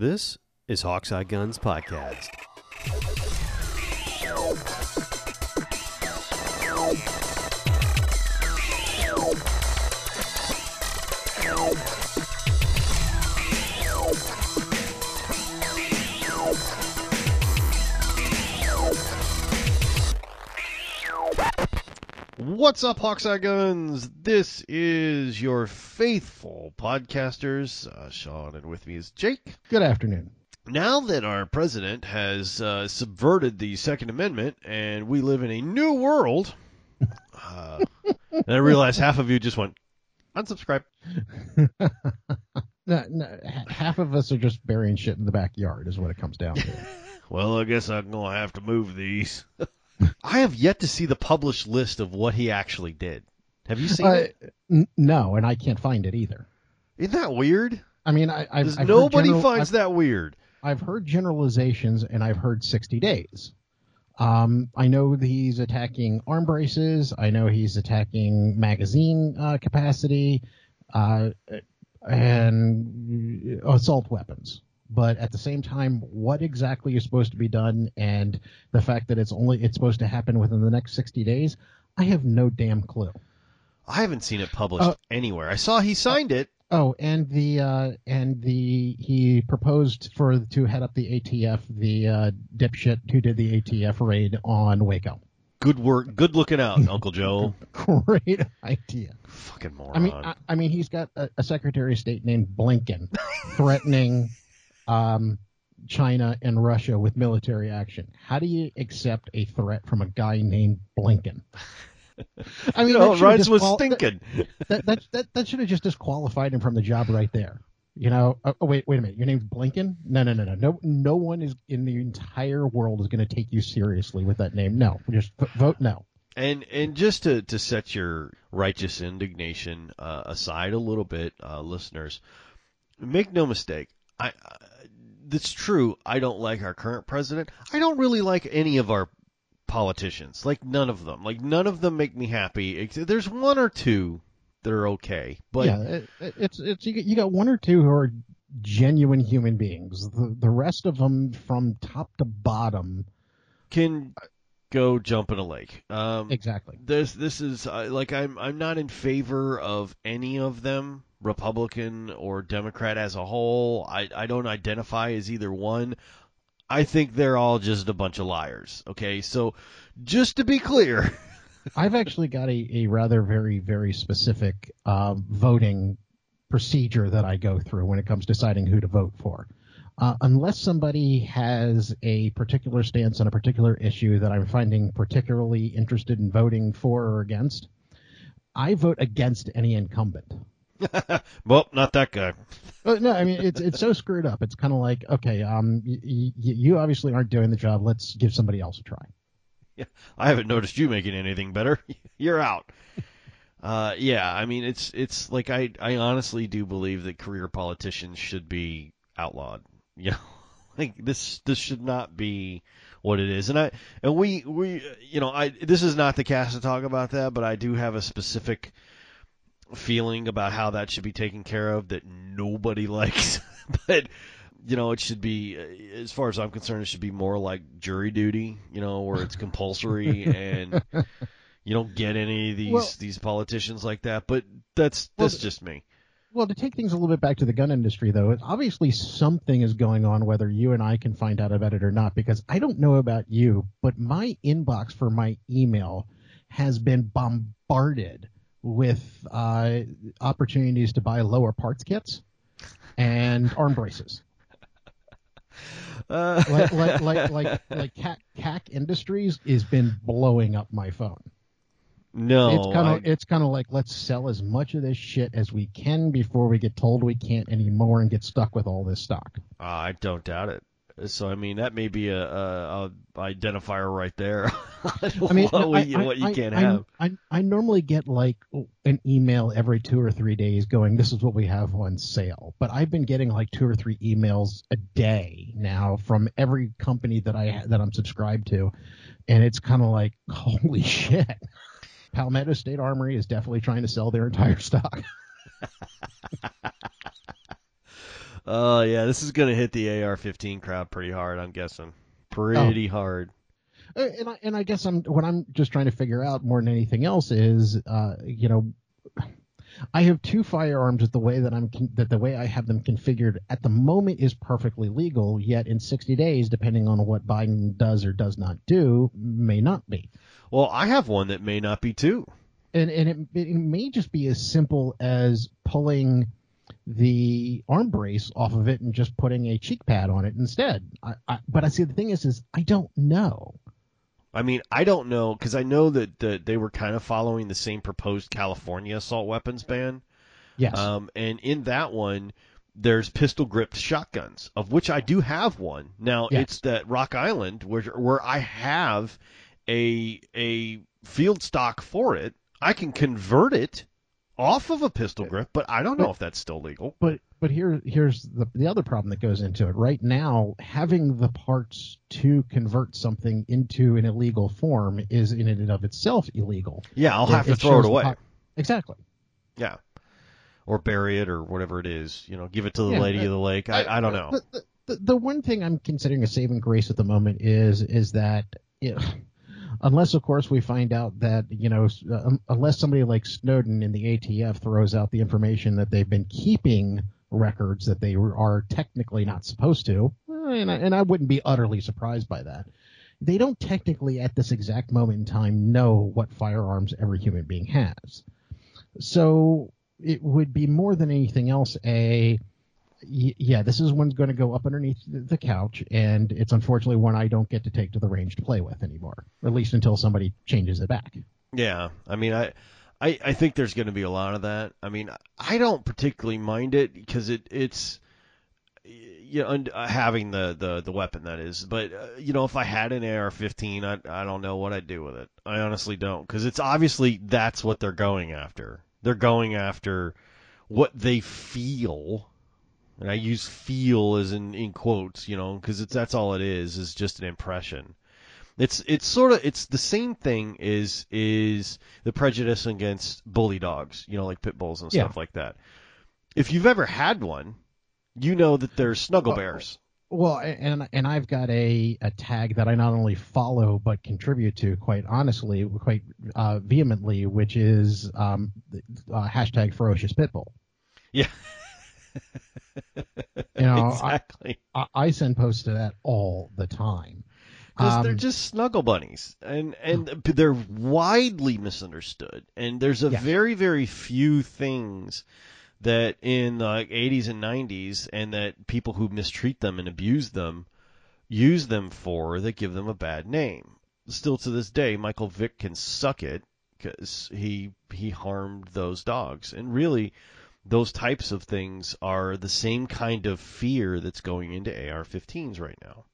This is Hawkeye Guns Podcast. What's up, Hawkeye Guns? This is your faithful podcasters, uh, Sean, and with me is Jake. Good afternoon. Now that our president has uh, subverted the Second Amendment and we live in a new world, uh, and I realize half of you just went unsubscribe. No, no, half of us are just burying shit in the backyard, is what it comes down to. Well, I guess I'm gonna have to move these. I have yet to see the published list of what he actually did. Have you seen Uh, it? n- no, and I can't find it either. Isn't that weird? I mean, I, I've, I've nobody general- finds I've, that weird. I've heard generalizations, and I've heard 60 days. Um, I know he's attacking arm braces. I know he's attacking magazine uh, capacity, uh, and assault weapons. But at the same time, what exactly is supposed to be done, and the fact that it's only it's supposed to happen within the next 60 days, I have no damn clue. I haven't seen it published Uh, anywhere. I saw he signed it. Oh, and the uh, and the he proposed for to head up the ATF, the uh, dipshit who did the ATF raid on Waco. Good work. Good looking out, Uncle Joe. Great idea. Fucking moron. I mean, I, I mean, he's got a, a Secretary of State named Blinken threatening um, China and Russia with military action. How do you accept a threat from a guy named Blinken? I mean, you know, that should've was that, that, that, that should have just disqualified him from the job right there. You know, oh, oh, wait, wait a minute. Your name's Blinken? No, no, no, no, no. No one is in the entire world is going to take you seriously with that name. No, just vote no. And and just to, to set your righteous indignation uh, aside a little bit, uh, listeners, make no mistake. I, It's true. I don't like our current president. I don't really like any of our politicians. Like none of them. Like none of them make me happy. There's one or two that are okay, but yeah, it, it- it's it's you got, you got one or two who are genuine human beings. The the rest of them, from top to bottom, can go jump in a lake. Um, exactly. this this is uh, like I'm I'm not in favor of any of them, Republican or Democrat as a whole. I I don't identify as either one. I think they're all just a bunch of liars. Okay, so just to be clear, I've actually got a, a rather very very specific uh, voting procedure that I go through when it comes to deciding who to vote for. Uh, unless somebody has a particular stance on a particular issue that I'm finding particularly interested in voting for or against, I vote against any incumbent. well, not that guy. No, I mean it's it's so screwed up. It's kind of like okay, um, y- y- you obviously aren't doing the job. Let's give somebody else a try. Yeah, I haven't noticed you making anything better. You're out. Uh, yeah, I mean it's it's like I I honestly do believe that career politicians should be outlawed. You know, like this this should not be what it is. And I and we we you know I this is not the cast to talk about that, but I do have a specific feeling about how that should be taken care of that nobody likes. but you know, it should be, uh, as far as I'm concerned, it should be more like jury duty, you know, where it's compulsory and you don't get any of these Well- these politicians like that. But that's Well, that's just me. Well, to take things a little bit back to the gun industry, though, obviously something is going on, whether you and I can find out about it or not, because I don't know about you, but my inbox for my email has been bombarded with uh, opportunities to buy lower parts kits and arm braces. Uh, Like, like, like, like, like KAK, KAK Industries has been blowing up my phone. No, it's kind I- of it's kind of like let's sell as much of this shit as we can before we get told we can't anymore and get stuck with all this stock. I don't doubt it. So I mean, that may be a, a, a identifier right there. I mean, what, we, I, what you I, can't I, have. I, I normally get like an email every two or three days going, "This is what we have on sale." But I've been getting like two or three emails a day now from every company that I that I'm subscribed to, and it's kind of like, holy shit. Palmetto State Armory is definitely trying to sell their entire stock. Oh yeah, this is gonna hit the AR-15 crowd pretty hard. I'm guessing, pretty hard. Uh, And I, and I guess I'm what I'm just trying to figure out more than anything else is, uh, you know, I have two firearms that the way that I'm that the way I have them configured at the moment is perfectly legal. Yet in 60 days, depending on what Biden does or does not do, may not be. Well, I have one that may not be too. And and it, it may just be as simple as pulling the arm brace off of it and just putting a cheek pad on it instead. I, I, but I see the thing is, is I don't know. I mean, I don't know because I know that, that they were kind of following the same proposed California assault weapons ban. Yes. Um, and in that one, there's pistol gripped shotguns, of which I do have one. Now Yes. it's that Rock Island where where I have a a field stock for it. I can convert it off of a pistol grip, but I don't know But- if that's still legal. But but here here's the the other problem that goes into it. Right now, having the parts to convert something into an illegal form is in and of itself illegal. Yeah, I'll have to throw it away. po- exactly. Yeah. Or bury it or whatever it is. You know, give it to the Yeah, lady uh, of the lake. I, I don't know. The, the, the, the one thing I'm considering a saving grace at the moment is is that you know, unless of course we find out that you know uh, unless somebody like Snowden in the ATF throws out the information that they've been keeping records that they are technically not supposed to, eh, and I, and I wouldn't be utterly surprised by that. They don't technically at this exact moment in time know what firearms every human being has. So it would be more than anything else a yeah, this is one's going to go up underneath the couch, and it's unfortunately one I don't get to take to the range to play with anymore, at least until somebody changes it back. Yeah, I mean, I, I, I think there's going to be a lot of that. I mean, I don't particularly mind it because it, it's, you know, uh, having the, the, the weapon that is. But uh, you know, if I had an AR-15, I, I don't know what I'd do with it. I honestly don't because it's obviously that's what they're going after. They're going after what they feel. And I use feel as in, in quotes, you know, because it's that's all it is, is just an impression. It's it's sort of it's the same thing is is the prejudice against bully dogs, you know, like pit bulls and Yeah. stuff like that. If you've ever had one, you know that they're snuggle bears. Well, and and I've got a, a tag that I not only follow but contribute to, quite honestly, quite uh, vehemently, which is um, uh, hashtag ferocious pitbull. Yeah. You know, exactly. I, I send posts to that all the time. Because they're Um, just snuggle bunnies, and and they're widely misunderstood. And there's a Yeah. very very few things that in the 80s and 90s, and that people who mistreat them and abuse them use them for that give them a bad name. Still to this day, Michael Vick can suck it because he he harmed those dogs, and really. Those types of things are the same kind of fear that's going into AR-15s right now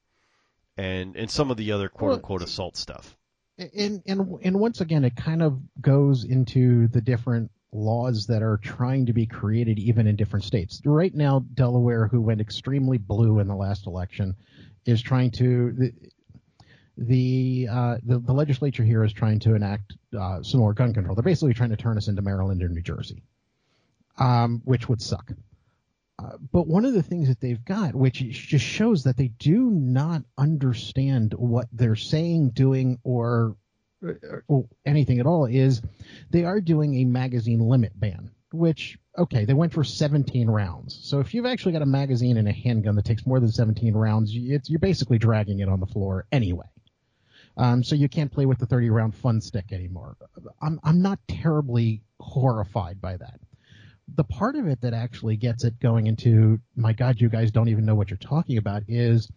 and and some of the other quote Well, unquote assault stuff. and and and once again, it kind of goes into the different laws that are trying to be created even in different states. Right now, Delaware, who went extremely blue in the last election, is trying to the the uh, the, the legislature here is trying to enact uh, some more gun control. They're basically trying to turn us into Maryland or New Jersey, um, which would suck. Uh, but one of the things that they've got, which just shows that they do not understand what they're saying, doing, or, or anything at all, is they are doing a magazine limit ban. Which, okay, they went for 17 rounds. So if you've actually got a magazine and a handgun that takes more than 17 rounds, you're basically dragging it on the floor anyway. Um, so you can't play with the 30 round fun stick anymore. I'm, I'm not terribly horrified by that the part of it that actually gets it going into my god you guys don't even know what you're talking about is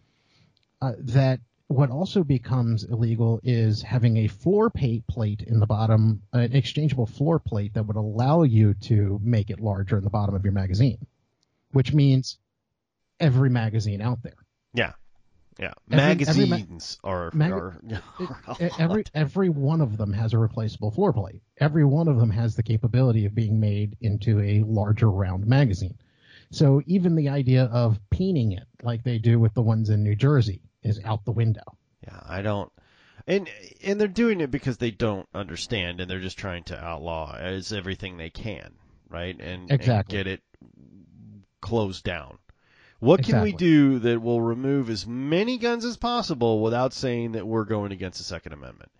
uh, that what also becomes illegal is having a floor plate in the bottom an exchangeable floor plate that would allow you to make it larger in the bottom of your magazine which means every magazine out there. Yeah, yeah. Every- every Magazines are, Mag- are, are every every one of them has a replaceable floor plate. Every one of them has the capability of being made into a larger round magazine. So even the idea of peening it like they do with the ones in New Jersey is out the window. Yeah, I don't. And and they're doing it because they don't understand, and they're just trying to outlaw as everything they can, right? And, and Exactly. get it closed down. What can we do that will remove as many guns as possible without saying that we're going against the Second Amendment?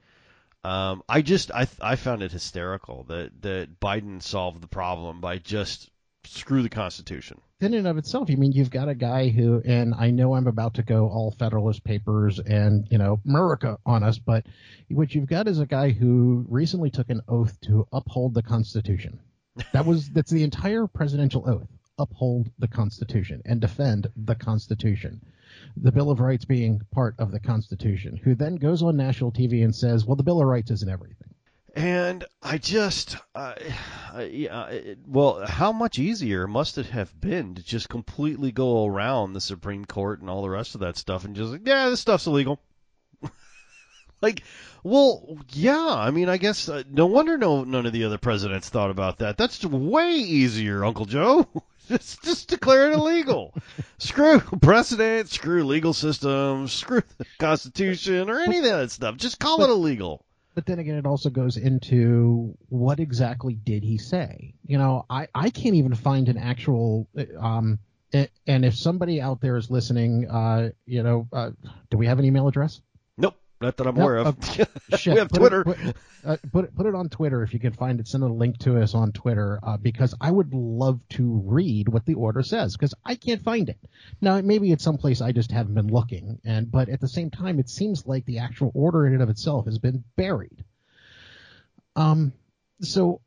Um, I just I I found it hysterical that that Biden solved the problem by just screw the Constitution. in and of itself, I mean, you've got a guy who, and I know I'm about to go all Federalist Papers and you know America on us, but what you've got is a guy who recently took an oath to uphold the Constitution. That was that's the entire presidential oath: uphold the Constitution and defend the Constitution. The Bill of Rights being part of the Constitution. Who then goes on national TV and says, "Well, the Bill of Rights isn't everything." And I just, uh, well, how much easier must it have been to just completely go around the Supreme Court and all the rest of that stuff and just like, yeah, this stuff's illegal. Like, well, yeah, I mean, I guess uh, no wonder no none of the other presidents thought about that. That's way easier, Uncle Joe. just just declare it illegal. screw precedent, screw legal system. screw the Constitution or any of that stuff. Just call it illegal. But then again, it also goes into what exactly did he say? You know, I, I can't even find an actual, um, a- and if somebody out there is listening, uh, you know, uh, do we have an email address? Not that I'm No, aware of. Shit, we have put Twitter. It, put, uh, put it put it on Twitter if you can find it. Send a link to us on Twitter uh, because I would love to read what the order says because I can't find it. Now maybe it's someplace I just haven't been looking, and but at the same time, it seems like the actual order in and of itself has been buried. Um, so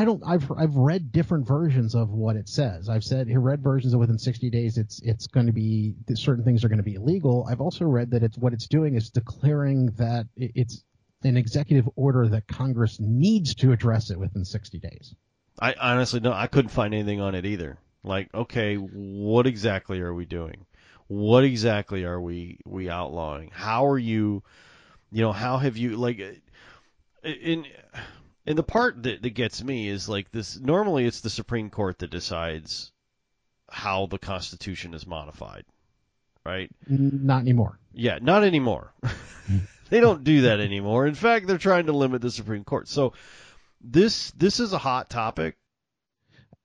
I, don't. I've I've read different versions of what it says. I've said he read versions of within 60 days. It's it's going to be certain things are going to be illegal. I've also read that it's what it's doing is declaring that it's an executive order that Congress needs to address it within 60 days. I honestly don't. I couldn't find anything on it either. Like, okay, what exactly are we doing? What exactly are we we outlawing? How are you? You know, how have you like? Uh, in in the part that that gets me is like this. Normally, it's the Supreme Court that decides how the Constitution is modified, right? Not anymore. Yeah, not anymore. they don't do that anymore. In fact, they're trying to limit the Supreme Court. So this this is a hot topic.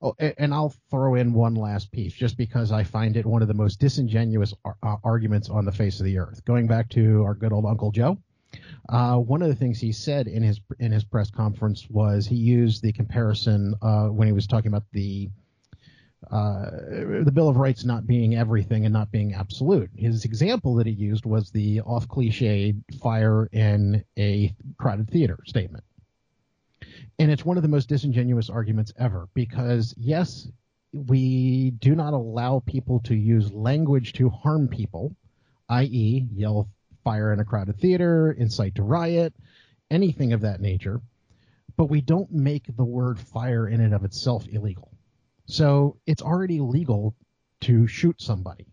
Oh, and I'll throw in one last piece just because I find it one of the most disingenuous ar- uh, arguments on the face of the earth. Going back to our good old Uncle Joe, uh, one of the things he said in his in his press conference was he used the comparison uh, when he was talking about the uh, the Bill of Rights not being everything and not being absolute. His example that he used was the off cliche fire in a crowded theater statement. And it's one of the most disingenuous arguments ever because, yes, we do not allow people to use language to harm people, i.e., yell fire in a crowded theater, incite to riot, anything of that nature. But we don't make the word fire in and of itself illegal. So it's already legal to shoot somebody.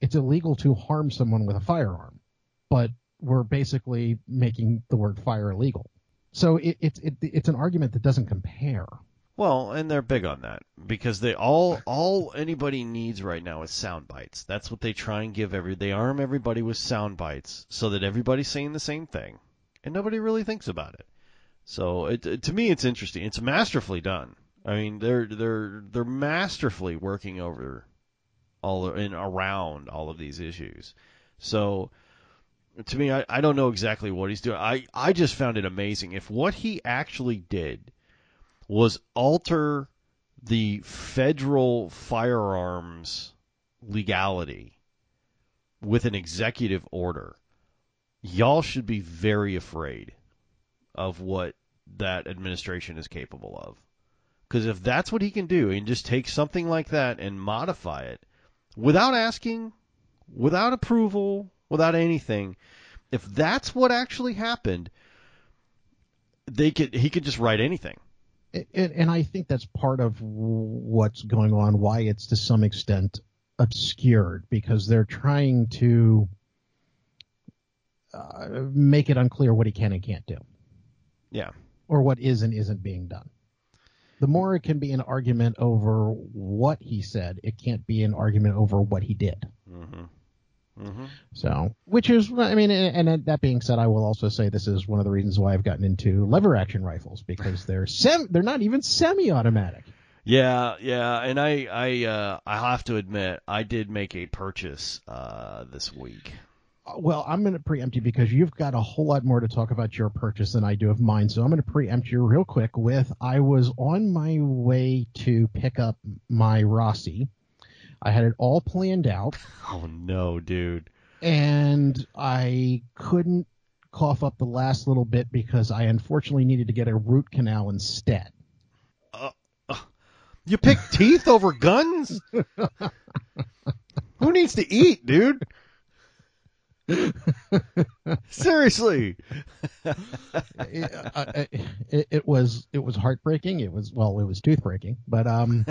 It's illegal to harm someone with a firearm, but we're basically making the word fire illegal. So it, it's it, it's an argument that doesn't compare. Well, and they're big on that because they all all anybody needs right now is sound bites. That's what they try and give every. They arm everybody with sound bites so that everybody's saying the same thing, and nobody really thinks about it. So it, it- to me, it's interesting. It's masterfully done. I mean, they're they're they're masterfully working over all and around all of these issues. So to me, I, I don't know exactly what he's doing. I, I just found it amazing. If what he actually did was alter the federal firearms legality with an executive order, y'all should be very afraid of what that administration is capable of. Because if that's what he can do and just take something like that and modify it without asking, without approval, without anything, if that's what actually happened, they could he could just write anything. And, and I think that's part of what's going on, why it's to some extent obscured, because they're trying to uh, make it unclear what he can and can't do, Yeah. or what is and isn't being done. The more it can be an argument over what he said, it can't be an argument over what he did. Mhm. Mhm. So, which is, I mean, and, and that being said, I will also say this is one of the reasons why I've gotten into lever action rifles because they're sem- they're not even semi-automatic. Yeah, yeah, and I, I, uh, I have to admit, I did make a purchase uh, this week. Uh, Well, I'm going to preempt you because you've got a whole lot more to talk about your purchase than I do of mine. So I'm going to preempt you real quick with I was on my way to pick up my Rossi. I had it all planned out Oh no, dude. and I couldn't cough up the last little bit because I unfortunately needed to get a root canal instead. Uh, uh, you pick teeth over guns? Who needs to eat, dude? Seriously. it, uh, it, it was it was heartbreaking. It was well, it was tooth breaking, but um,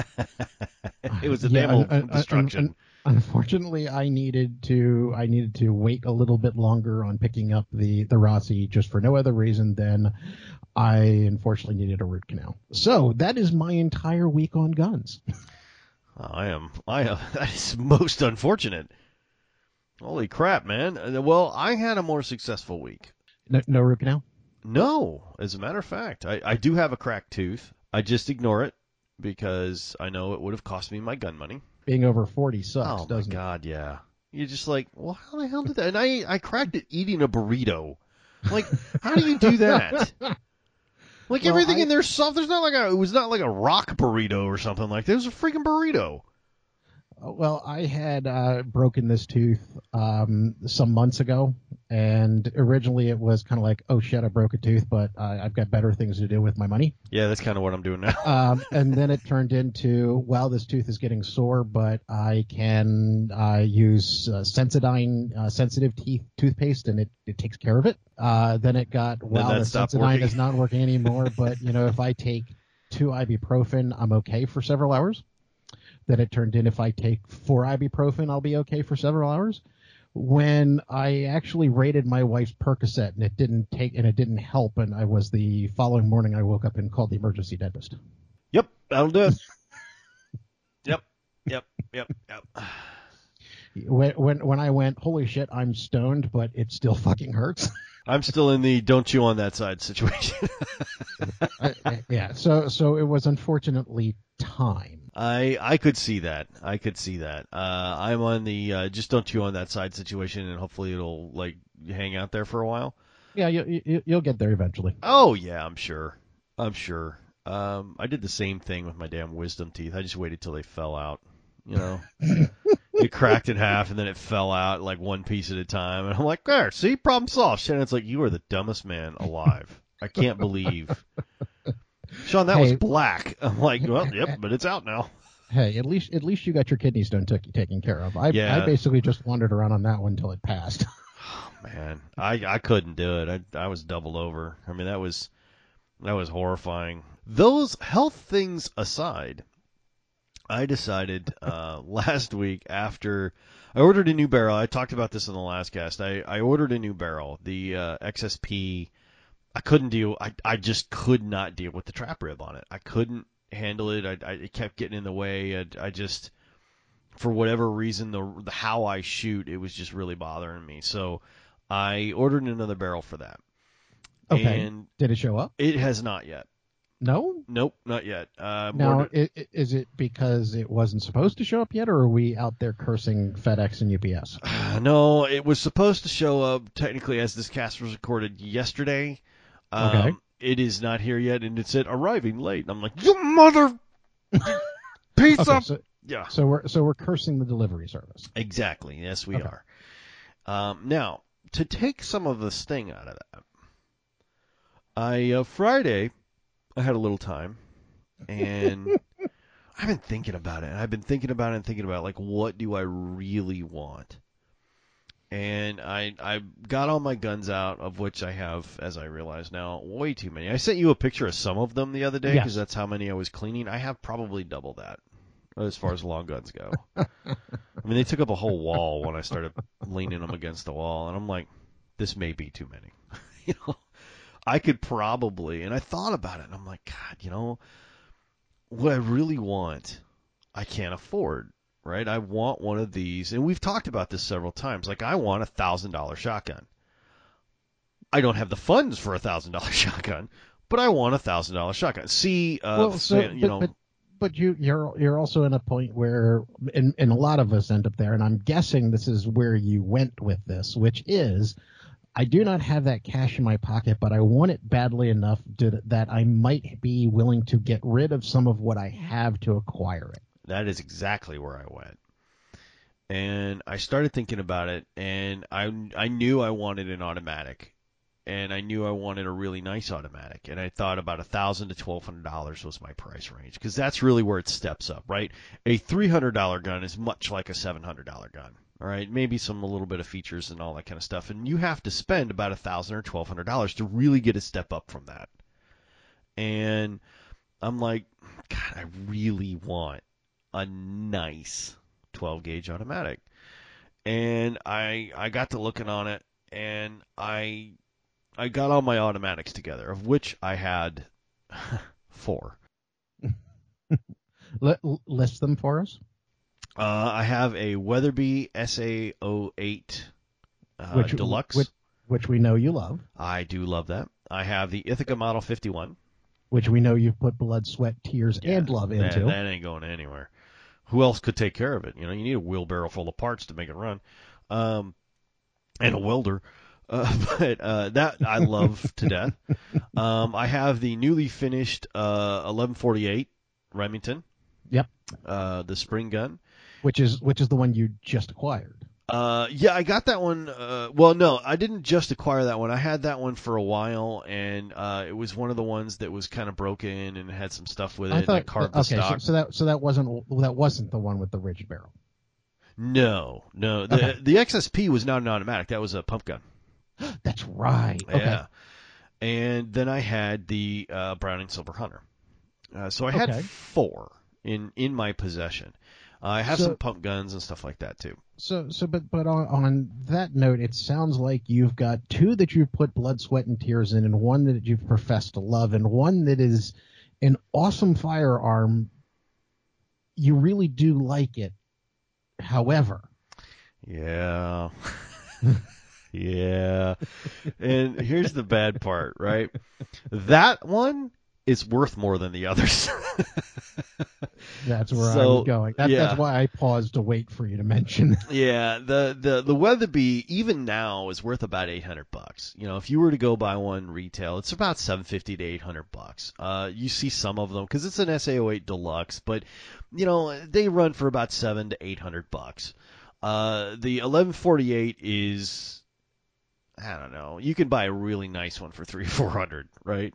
It was Yeah, enamel un- un- un- destruction. un- unfortunately, I needed to I needed to wait a little bit longer on picking up the the Rossi just for no other reason than I unfortunately needed a root canal. So that is my entire week on guns. I am. I am. That is most unfortunate. Holy crap, man. Uh, Well, I had a more successful week. No, no root canal. No, as a matter of fact, I, I do have a cracked tooth. I just ignore it because I know it would have cost me my gun money. Being over forty sucks, oh my doesn't it? god, yeah. You're just like, well, how the hell did that? And I I cracked it eating a burrito. Like, how do you do that? Like Well, everything I- in there soft. There's not like a. It was not like a rock burrito or something like that. It was a freaking burrito. Uh, Well, I had uh, broken this tooth um, some months ago, and originally it was kind of like, oh shit, I broke a tooth, but uh, I've got better things to do with my money. Yeah, that's kind of what I'm doing now. Um, and then it turned into, "Well, this tooth is getting sore, but I can uh, use uh, Sensodyne uh, sensitive teeth toothpaste, and it, it takes care of it. Uh, then it got, wow, that the Sensodyne working. is not working anymore, but you know, if I take two ibuprofen, I'm okay for several hours. Then it turned in if I take four ibuprofen, I'll be okay for several hours. When I actually rated my wife's Percocet and it didn't take and it didn't help, and I was the following morning, I woke up and called the emergency dentist. Yep, that'll do it. yep, yep, yep, yep. When when when I went, holy shit, I'm stoned, but it still fucking hurts. I'm still in the don't chew on that side situation. I- I- uh, uh, yeah, so so it was unfortunately time. I I could see that. I could see that. Uh, I'm on the uh, just don't chew on that side situation, and hopefully it'll like hang out there for a while. Yeah, you, you you'll get there eventually. Oh yeah, I'm sure. I'm sure. Um, I did the same thing with my damn wisdom teeth. I just waited till they fell out. You know, it cracked in half and then it fell out like one piece at a time. And I'm like, there, see, problem solved. Shannon's like, you are the dumbest man alive. I can't believe. Sean, that was black. I'm like, well, yep, but it's out now. Hey, at least at least you got your kidney stone took, taken care of. I Yeah. I basically just wandered around on that one until it passed. Oh, man, I I couldn't do it. I I was doubled over. I mean, that was that was horrifying. Those health things aside, I decided uh, last week after I ordered a new barrel. I talked about this in the last cast. I I ordered a new barrel, the uh, XSP. I couldn't deal. I I just could not deal with the trap rib on it. I couldn't handle it. I, I it kept getting in the way. I, I just for whatever reason the, the how I shoot it was just really bothering me. So I ordered another barrel for that. Okay. And Did it show up? it has not yet. No. Nope, not yet. Uh, Now, ordered- i- is it because it wasn't supposed to show up yet, or are we out there cursing FedEx and UPS? no, it was supposed to show up technically as this cast was recorded yesterday. Um, Okay. It is not here yet, and it said arriving late. And I'm like, you mother piece Okay, so, yeah. so we're so we're cursing the delivery service. Exactly. Yes, we Okay. are. Um, now, to take some of the sting out of that, I uh, Friday I had a little time, and I've been thinking about it. And I've been thinking about it and thinking about like what do I really want. And I I got all my guns out, of which I have, as I realize now, way too many. I sent you a picture of some of them the other day because that's how many I was cleaning. I have probably double that as far as long guns go. I mean, they took up a whole wall when I started leaning them against the wall, and I'm like, this may be too many. you know, I could probably, and I thought about it, and I'm like, God, you know, what I really want, I can't afford, right? I want one of these, and we've talked about this several times. Like, I want a thousand dollar shotgun. I don't have the funds for a thousand dollar shotgun, but I want a thousand dollar shotgun. See, uh, well, so you but, know, but but you you're you're also in a point where, and and a lot of us end up there, and I'm guessing this is where you went with this, which is. I do not have that cash in my pocket, but I want it badly enough to, that I might be willing to get rid of some of what I have to acquire it. That is exactly where I went. And I started thinking about it, and I I knew I wanted an automatic, and I knew I wanted a really nice automatic, and I thought about a thousand to twelve hundred dollars was my price range because that's really where it steps up, right? A three hundred dollar gun is much like a seven hundred dollar gun, all right? Maybe some a little bit of features and all that kind of stuff, and you have to spend about a thousand or twelve hundred dollars to really get a step up from that. And I'm like, God, I really want a nice 12 gauge automatic. And I I got to looking on it and I I got all my automatics together, of which I had four. List them for us. Uh, I have a Weatherby SA08 uh, Which- Deluxe. which- Which we know you love, I do love that. I have the Ithaca Model 51. which we know you've put blood, sweat, tears, Yeah, and love that, into. That ain't going anywhere. Who else could take care of it? You know, you need a wheelbarrow full of parts to make it run, um, and a welder. Uh, but uh, that I love to death. Um, I have the newly finished uh, 1148 Remington. Yep. Uh, the spring gun. which is which is the one you just acquired. Uh, yeah, I got that one. Uh, well, no, I didn't just acquire that one. I had that one for a while, and uh, it was one of the ones that was kind of broken and had some stuff with it. I and I thought carved okay, so, stock. so that so that wasn't that wasn't the one with the ridged barrel. No, no. The Okay. the XSP was not an automatic. That was a pump gun. That's right. Okay. Yeah. And then I had the uh, Browning Silver Hunter. Uh, so I had four in in my possession. I have So- some pump guns and stuff like that too. So so but but on, on that note, it sounds like you've got two that you've put blood, sweat, and tears in, and one that you've professed to love, and one that is an awesome firearm. You really do like it. However, Yeah. yeah. And here's the bad part, right? That one is worth more than the others. that's where I So, was going. That, yeah. That's why I paused to wait for you to mention. Yeah, the the the Weatherby even now is worth about eight hundred bucks. You know, if you were to go buy one retail, it's about seven fifty to eight hundred bucks. Uh, you see some of them because it's an SA08 Deluxe, but you know they run for about seven to eight hundred bucks. Uh, the eleven forty eight is, I don't know. You can buy a really nice one for three four hundred, right?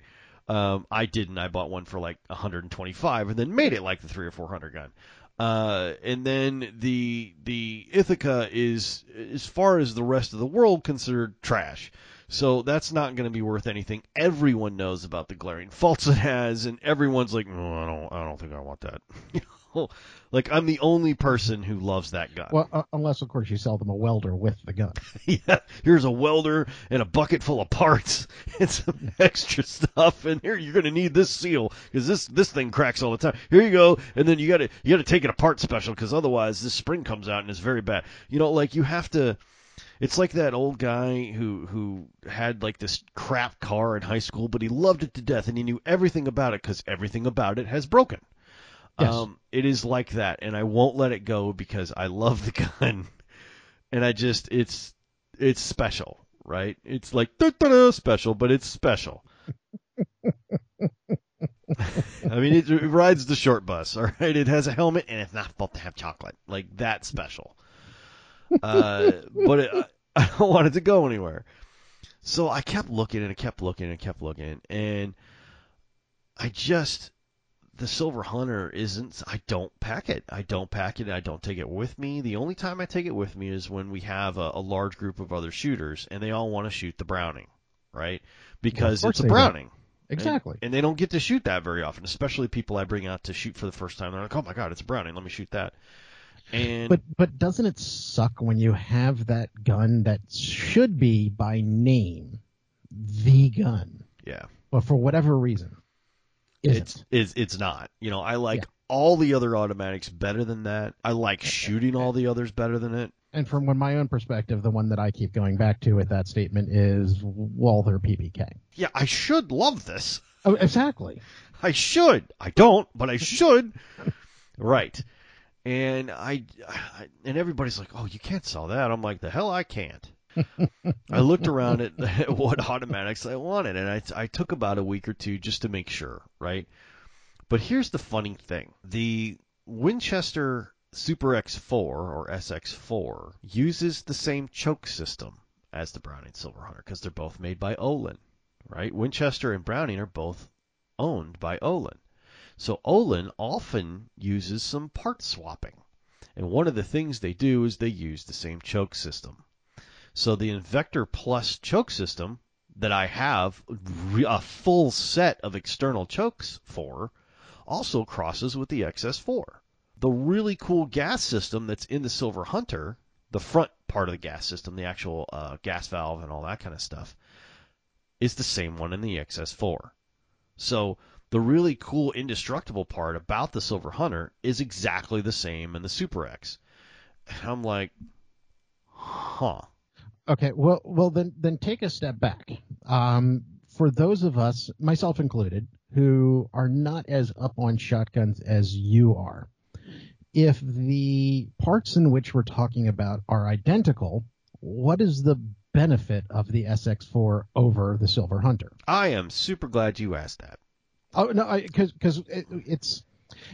Um, I didn't. I bought one for like 125, and then made it like the three or four hundred gun. Uh, and then the the Ithaca is, as far as the rest of the world, considered trash. So that's not going to be worth anything. Everyone knows about the glaring faults it has, and everyone's like, no, I don't, I don't think I want that. Know, like I'm the only person who loves that gun. well, uh, unless of course you sell them a welder with the gun. yeah, here's a welder and a bucket full of parts and some extra stuff, and here you're gonna need this seal because this this thing cracks all the time. Here you go, and then you gotta you gotta take it apart special because otherwise this spring comes out and it's very bad. You know, like you have to. It's like that old guy who who had like this crap car in high school, but he loved it to death and he knew everything about it because everything about it has broken. Yes. Um, it is like that, and I won't let it go because I love the gun, and I just it's it's special, right? It's like special, but it's special. I mean, it, it rides the short bus, all right. It has a helmet, and it's not supposed to have chocolate. Like that special. Uh, but it, I don't want it to go anywhere. So I kept looking and I kept looking and kept looking, and I just the Silver Hunter isn't. I don't pack it. I don't pack it. I don't take it with me. The only time I take it with me is when we have a, a large group of other shooters, and they all want to shoot the Browning, right? Because course it's a. Browning. Exactly. And, and they don't get to shoot that very often, especially people I bring out to shoot for the first time. They're like, "Oh my God, it's a Browning. Let me shoot that." And But but doesn't it suck when you have that gun that should be by name the gun, yeah, but for whatever reason, isn't. it's it's it's not. You know, I like Yeah. all the other automatics better than that. I like shooting all the others better than it. And from when my own perspective, the one that I keep going back to with that statement is Walther PPK. Yeah, I should love this. Oh, exactly. I should. I don't, but I should. right. And I, I, and everybody's like, "Oh, you can't sell that." I'm like, "The hell I can't." I looked around at, at what automatics I wanted, and I, I took about a week or two just to make sure, right? But here's the funny thing: the Winchester Super X4 or SX4 uses the same choke system as the Browning Silver Hunter because they're both made by Olin, right? Winchester and Browning are both owned by Olin. So Olin often uses some part swapping. And one of the things they do is they use the same choke system. So the Invector Plus choke system that I have a full set of external chokes for also crosses with the XS4. The really cool gas system that's in the Silver Hunter, the front part of the gas system, the actual uh, gas valve and all that kind of stuff, is the same one in the XS4. So the really cool indestructible part about the Silver Hunter is exactly the same in the Super X. And I'm like, huh. Okay, well, well then, then take a step back. Um, for those of us, myself included, who are not as up on shotguns as you are, if the parts in which we're talking about are identical, what is the benefit of the SX4 over the Silver Hunter? I am super glad you asked that. Oh no, because because it, it's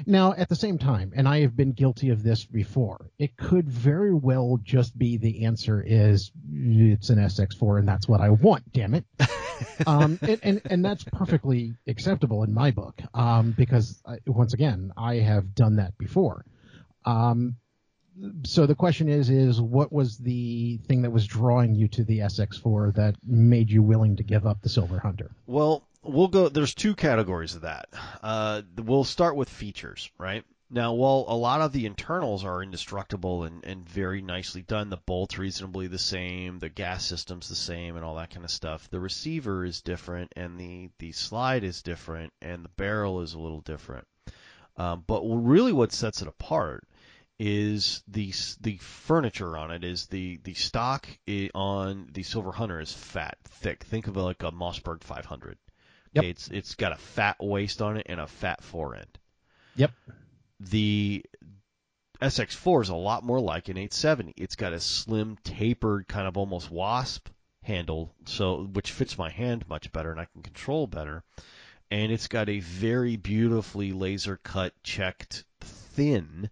now at the same time, and I have been guilty of this before. It could very well just be the answer is it's an SX4 and that's what I want. Damn it. um, and, and, and that's perfectly acceptable in my book um, because I, once again I have done that before. Um, so the question is is what was the thing that was drawing you to the SX4 that made you willing to give up the Silver Hunter? Well, we'll go. There's two categories of that. Uh, we'll start with features, right? Now, while a lot of the internals are indestructible and, and very nicely done, the bolt's reasonably the same, the gas system's the same, and all that kind of stuff, the receiver is different, and the, the slide is different, and the barrel is a little different. Um, but really, what sets it apart is the the furniture on it is the the stock on the Silver Hunter is fat, thick. Think of it like a Mossberg 500. Yep. it's it's got a fat waist on it and a fat fore end. Yep. The SX4 is a lot more like an 870. It's got a slim, tapered, kind of almost wasp handle, so which fits my hand much better and I can control better. And it's got a very beautifully laser cut, checked, thin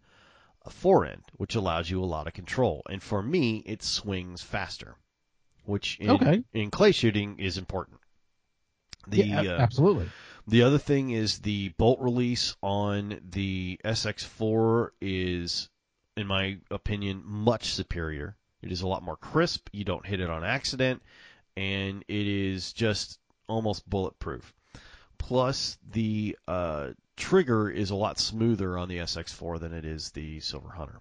uh, fore end, which allows you a lot of control. And for me, it swings faster, which in, okay. in clay shooting is important. The, yeah, uh, absolutely. The other thing is the bolt release on the SX4 is, in my opinion, much superior. It is a lot more crisp. You don't hit it on accident, and it is just almost bulletproof. Plus, the uh, trigger is a lot smoother on the SX4 than it is the Silver Hunter.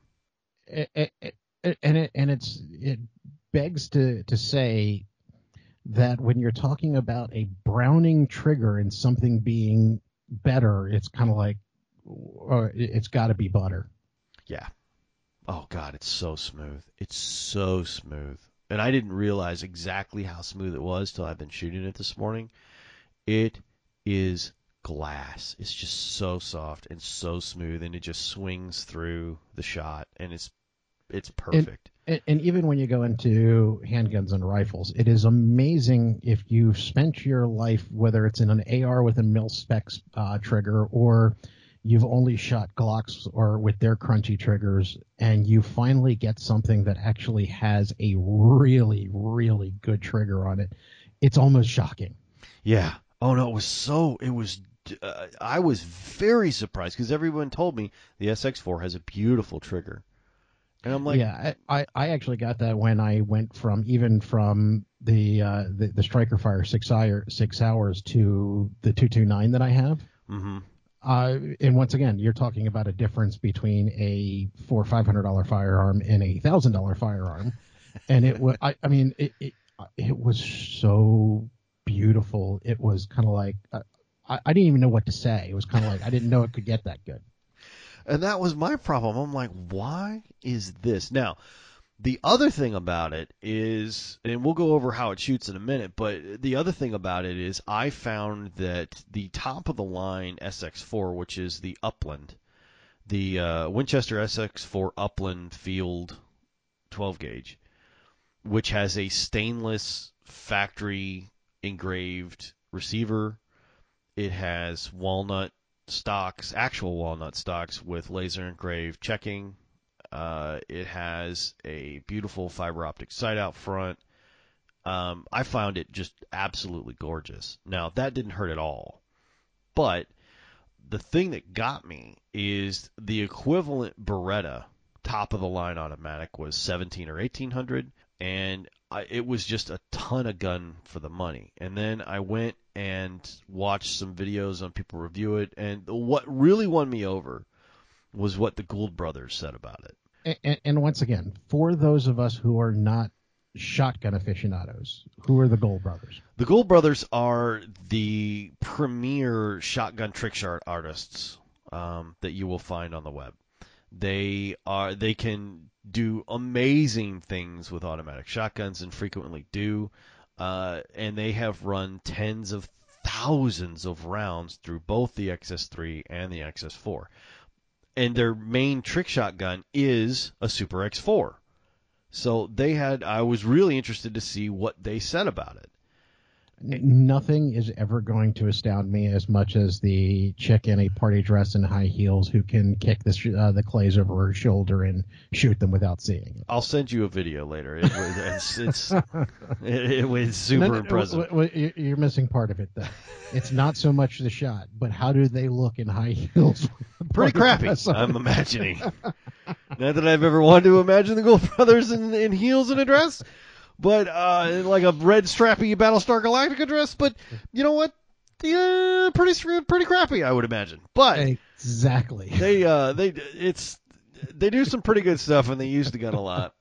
It, it, it, and it and it's it begs to to say that when you're talking about a Browning trigger and something being better, it's kind of like uh, it's got to be butter. Yeah. Oh God, it's so smooth. It's so smooth, and I didn't realize exactly how smooth it was till I've been shooting it this morning. It is glass. It's just so soft and so smooth, and it just swings through the shot, and it's it's perfect. And, and, even when you go into handguns and rifles, it is amazing if you've spent your life, whether it's in an AR with a mil spec uh, trigger or you've only shot Glocks or with their crunchy triggers, and you finally get something that actually has a really, really good trigger on it. It's almost shocking. Yeah. Oh no, it was so. It was uh, I was very surprised because everyone told me the SX4 has a beautiful trigger, and I'm like, yeah, I, I actually got that when I went from even from the uh, the, the Striker Fire six hour six hours to the two two nine that I have. Mm-hmm. Uh, and once again, you're talking about a difference between a four five hundred dollar firearm and a thousand dollar firearm, and it was I, I mean it, it it was so beautiful. It was kind of like uh, I, I didn't even know what to say. It was kind of like I didn't know it could get that good. And that was my problem. I'm like, why is this now? The other thing about it is, and we'll go over how it shoots in a minute, but the other thing about it is I found that the top of the line SX4, which is the Upland, the uh, Winchester SX4 Upland Field 12 gauge, which has a stainless factory engraved receiver. It has walnut stocks, actual walnut stocks with laser engraved checking. Uh, it has a beautiful fiber optic sight out front. Um, I found it just absolutely gorgeous. Now that didn't hurt at all, but the thing that got me is the equivalent Beretta top of the line automatic was 17 or 1800 and I, it was just a ton of gun for the money. And then I went and watched some videos on people review it, and what really won me over was what the Gould brothers said about it. And, and once again, for those of us who are not shotgun aficionados, who are the Gould brothers? The Gould brothers are the premier shotgun trick shot artists um, that you will find on the web. They are they can do amazing things with automatic shotguns and frequently do. Uh, and they have run tens of thousands of rounds through both the XS3 and the XS4. And their main trick shotgun is a Super X4. So they had, I was really interested to see what they said about it nothing is ever going to astound me as much as the chick in a party dress and high heels who can kick the uh, the clays over her shoulder and shoot them without seeing it. I'll send you a video later. It was, it's, it's it, it, was super no, no, impressive. you're missing part of it though. It's not so much the shot, but how do they look in high heels? Pretty crappy. I'm imagining. not that I've ever wanted to imagine the Gould brothers in, in heels and a dress but uh, like a red strappy Battlestar Galactica dress. But you know what? Yeah, pretty pretty crappy, I would imagine. But exactly, they uh, they it's they do some pretty good stuff, and they use the gun a lot.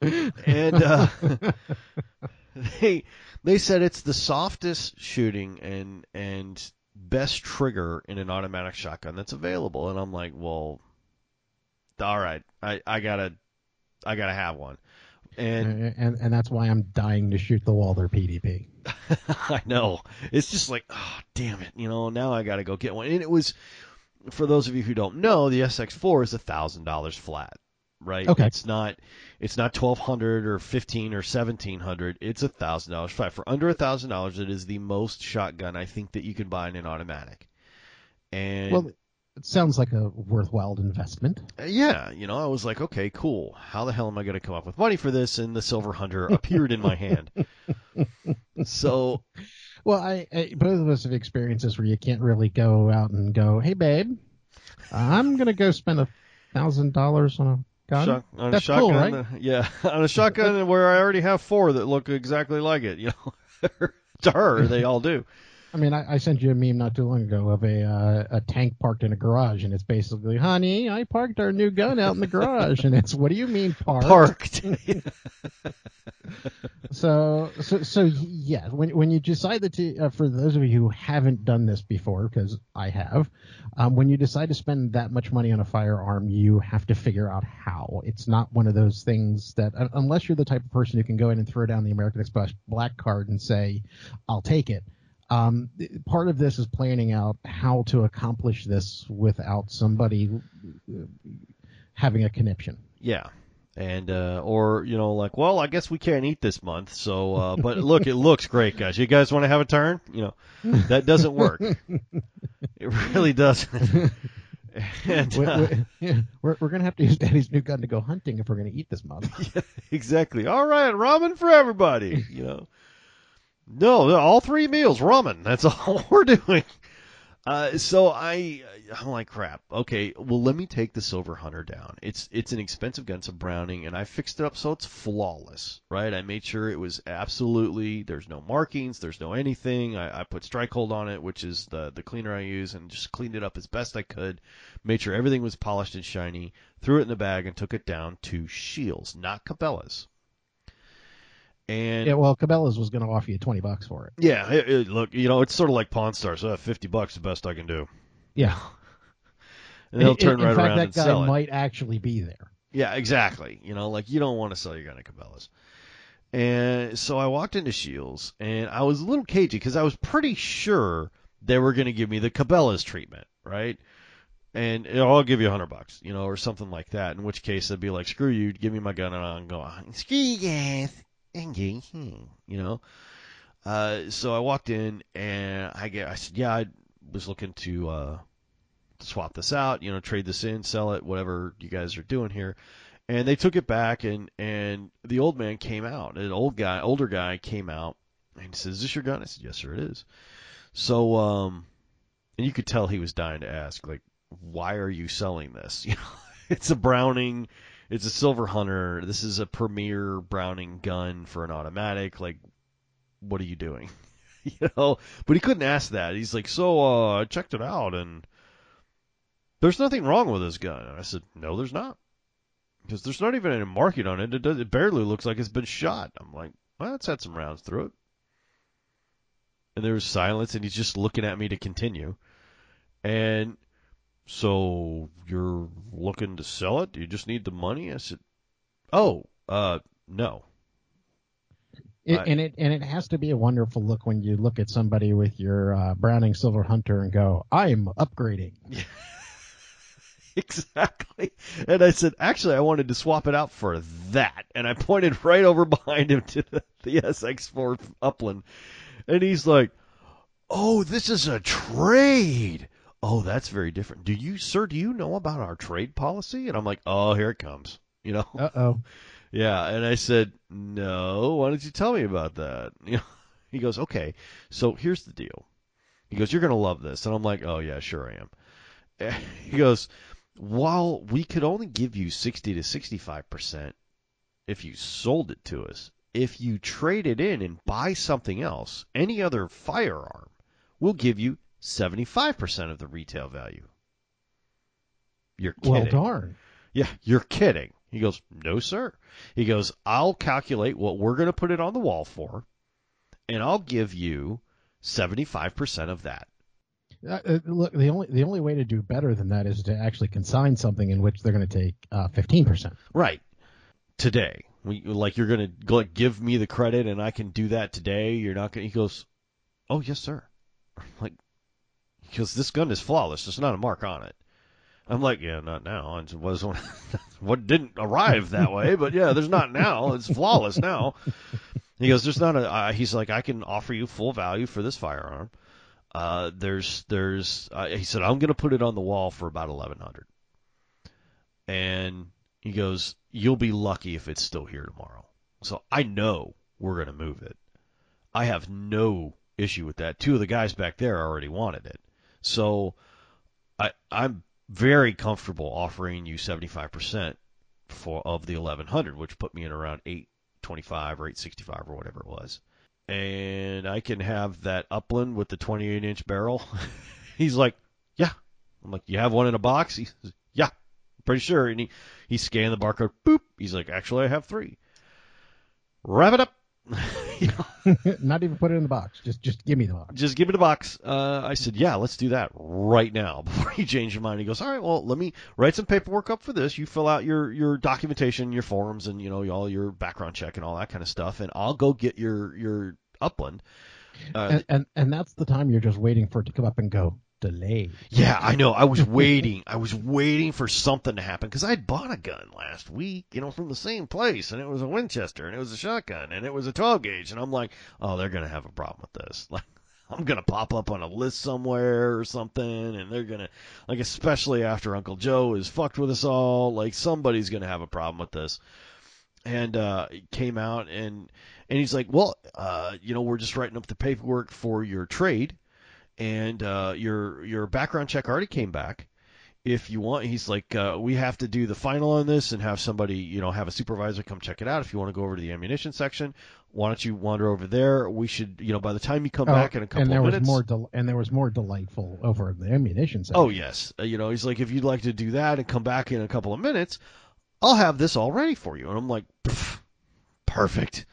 and uh, they they said it's the softest shooting and and best trigger in an automatic shotgun that's available. And I'm like, well, all right, I I gotta I gotta have one. And, and and that's why I'm dying to shoot the Walther PDP. I know. It's just like, oh, damn it, you know. Now I got to go get one. And it was, for those of you who don't know, the SX4 is a thousand dollars flat, right? Okay. It's not, it's not twelve hundred or fifteen or seventeen hundred. It's a thousand dollars flat. For under a thousand dollars, it is the most shotgun I think that you can buy in an automatic. And well, it sounds like a worthwhile investment. Uh, yeah, you know, I was like, okay, cool. How the hell am I going to come up with money for this? And the silver hunter appeared in my hand. So, well, I, I, both of us have experiences where you can't really go out and go, hey, babe, I'm going to go spend a thousand dollars on a gun. On That's a shotgun, cool, right? Uh, yeah, on a shotgun where I already have four that look exactly like it. You know, to her, they all do. I mean, I, I, sent you a meme not too long ago of a uh, a tank parked in a garage, and it's basically, "Honey, I parked our new gun out in the garage," and it's, "What do you mean parked?" Parked. so, so, so, yeah. When when you decide that, to, uh, for those of you who haven't done this before, because I have, um, when you decide to spend that much money on a firearm, you have to figure out how. It's not one of those things that, unless you're the type of person who can go in and throw down the American Express black card and say, "I'll take it." Um, part of this is planning out how to accomplish this without somebody having a conniption. Yeah. And uh, or you know like well I guess we can't eat this month so uh, but look it looks great guys you guys want to have a turn you know that doesn't work it really doesn't and, uh, we're, we're, we're, gonna have to use Daddy's new gun to go hunting if we're gonna eat this month. Yeah, exactly. All right, ramen for everybody. You know. No, all three meals ramen. That's all we're doing. Uh, so I, I'm like, crap. Okay, well, let me take the Silver Hunter down. It's it's an expensive gun, it's a Browning, and I fixed it up so it's flawless, right? I made sure it was absolutely. There's no markings, there's no anything. I, I put Strikehold on it, which is the the cleaner I use, and just cleaned it up as best I could. Made sure everything was polished and shiny. Threw it in the bag and took it down to Scheels, not Cabela's. And yeah, well, Cabela's was going to offer you twenty bucks for it. Yeah, it, it, look, you know, it's sort of like Pawn Stars. so fifty bucks the best I can do. Yeah, and they'll turn in, right fact, around that and guy sell it. might actually be there. Yeah, exactly. You know, like you don't want to sell your gun at Cabela's. And so I walked into Scheels, and I was a little cagey because I was pretty sure they were going to give me the Cabela's treatment, right? And I'll give you a hundred bucks, you know, or something like that. In which case, I'd be like, "Screw you, give me my gun," and I'll go, "Screw you guys," you know. Uh, so I walked in, and I get, I said, "Yeah, I was looking to uh, swap this out, you know, trade this in, sell it, whatever you guys are doing here." And they took it back, and and the old man came out. An old guy, older guy, came out and he says, "Is this your gun?" I said, "Yes, sir, it is." So, um, and you could tell he was dying to ask, like, why are you selling this? You know, it's a Browning, it's a Silver Hunter. This is a premier Browning gun for an automatic. Like, what are you doing? you know, but he couldn't ask that. He's like, so uh, I checked it out, and there's nothing wrong with this gun. And I said, no, there's not because there's not even any marking on it. It, does, it barely looks like it's been shot. I'm like, well, it's had some rounds through it. And there was silence, and he's just looking at me to continue. And so you're looking to sell it? Do you just need the money? I said, oh, uh, no. It, I, and it and it has to be a wonderful look when you look at somebody with your uh, Browning Silver Hunter and go, "I'm upgrading." exactly. And I said, actually, I wanted to swap it out for that. And I pointed right over behind him to the, the SX4 Upland. And he's like, oh, this is a trade. Oh, that's very different. Do you, sir, do you know about our trade policy? And I'm like, oh, here it comes. You know? Uh oh. Yeah. And I said, no, why don't you tell me about that? You know? He goes, okay, so here's the deal. He goes, you're going to love this. And I'm like, oh, yeah, sure I am. He goes, while we could only give you 60 to 65% if you sold it to us, if you trade it in and buy something else, any other firearm, we'll give you 75% of the retail value. You're kidding. Well, darn. Yeah, you're kidding. He goes, no, sir. He goes, I'll calculate what we're going to put it on the wall for, and I'll give you 75% of that. Uh, uh, look, the only the only way to do better than that is to actually consign something in which they're going to take uh, fifteen uh, percent. Right. Today, we, like you're going to like, give me the credit, and I can do that today. You're not going. He goes, "Oh yes, sir." Like, because this gun is flawless. There's not a mark on it. I'm like, yeah, not now. It was what didn't arrive that way, but yeah, there's not now. It's flawless now. He goes, there's not a. Uh, he's like, I can offer you full value for this firearm. Uh, there's there's uh, he said I'm going to put it on the wall for about 1100. And he goes, "You'll be lucky if it's still here tomorrow." So I know we're going to move it. I have no issue with that. Two of the guys back there already wanted it. So I I'm very comfortable offering you 75% for of the 1100, which put me in around 825 or 865 or whatever it was and I can have that upland with the 28 inch barrel. He's like, yeah. I'm like, you have one in a box? He says, yeah, pretty sure. And he, he scanned the barcode. Boop. He's like, actually, I have three. Wrap it up. Not even put it in the box. Just just give me the box. Just give me the box. Uh, I said, yeah, let's do that right now. Before he changed his mind, he goes, all right, well, let me write some paperwork up for this. You fill out your your documentation, your forms, and you know all your background check and all that kind of stuff, and I'll go get your your upland. Uh, and, and and that's the time you're just waiting for it to come up and go delayed. Yeah, I know. I was waiting. I was waiting for something to happen because I'd bought a gun last week, you know, from the same place, and it was a Winchester, and it was a shotgun, and it was a 12 gauge, and I'm like, oh, they're gonna have a problem with this. Like, I'm gonna pop up on a list somewhere or something, and they're gonna, like, especially after Uncle Joe is fucked with us all, like somebody's gonna have a problem with this. And uh, came out, and and he's like, well, uh, you know, we're just writing up the paperwork for your trade and uh, your your background check already came back. If you want, he's like, uh, we have to do the final on this and have somebody, you know, have a supervisor come check it out. If you want to go over to the ammunition section, why don't you wander over there? We should, you know, by the time you come oh, back in a couple and there of was minutes. More del- and there was more delightful over the ammunition section. Oh yes, uh, you know, he's like, if you'd like to do that and come back in a couple of minutes, I'll have this all ready for you. And I'm like, perfect.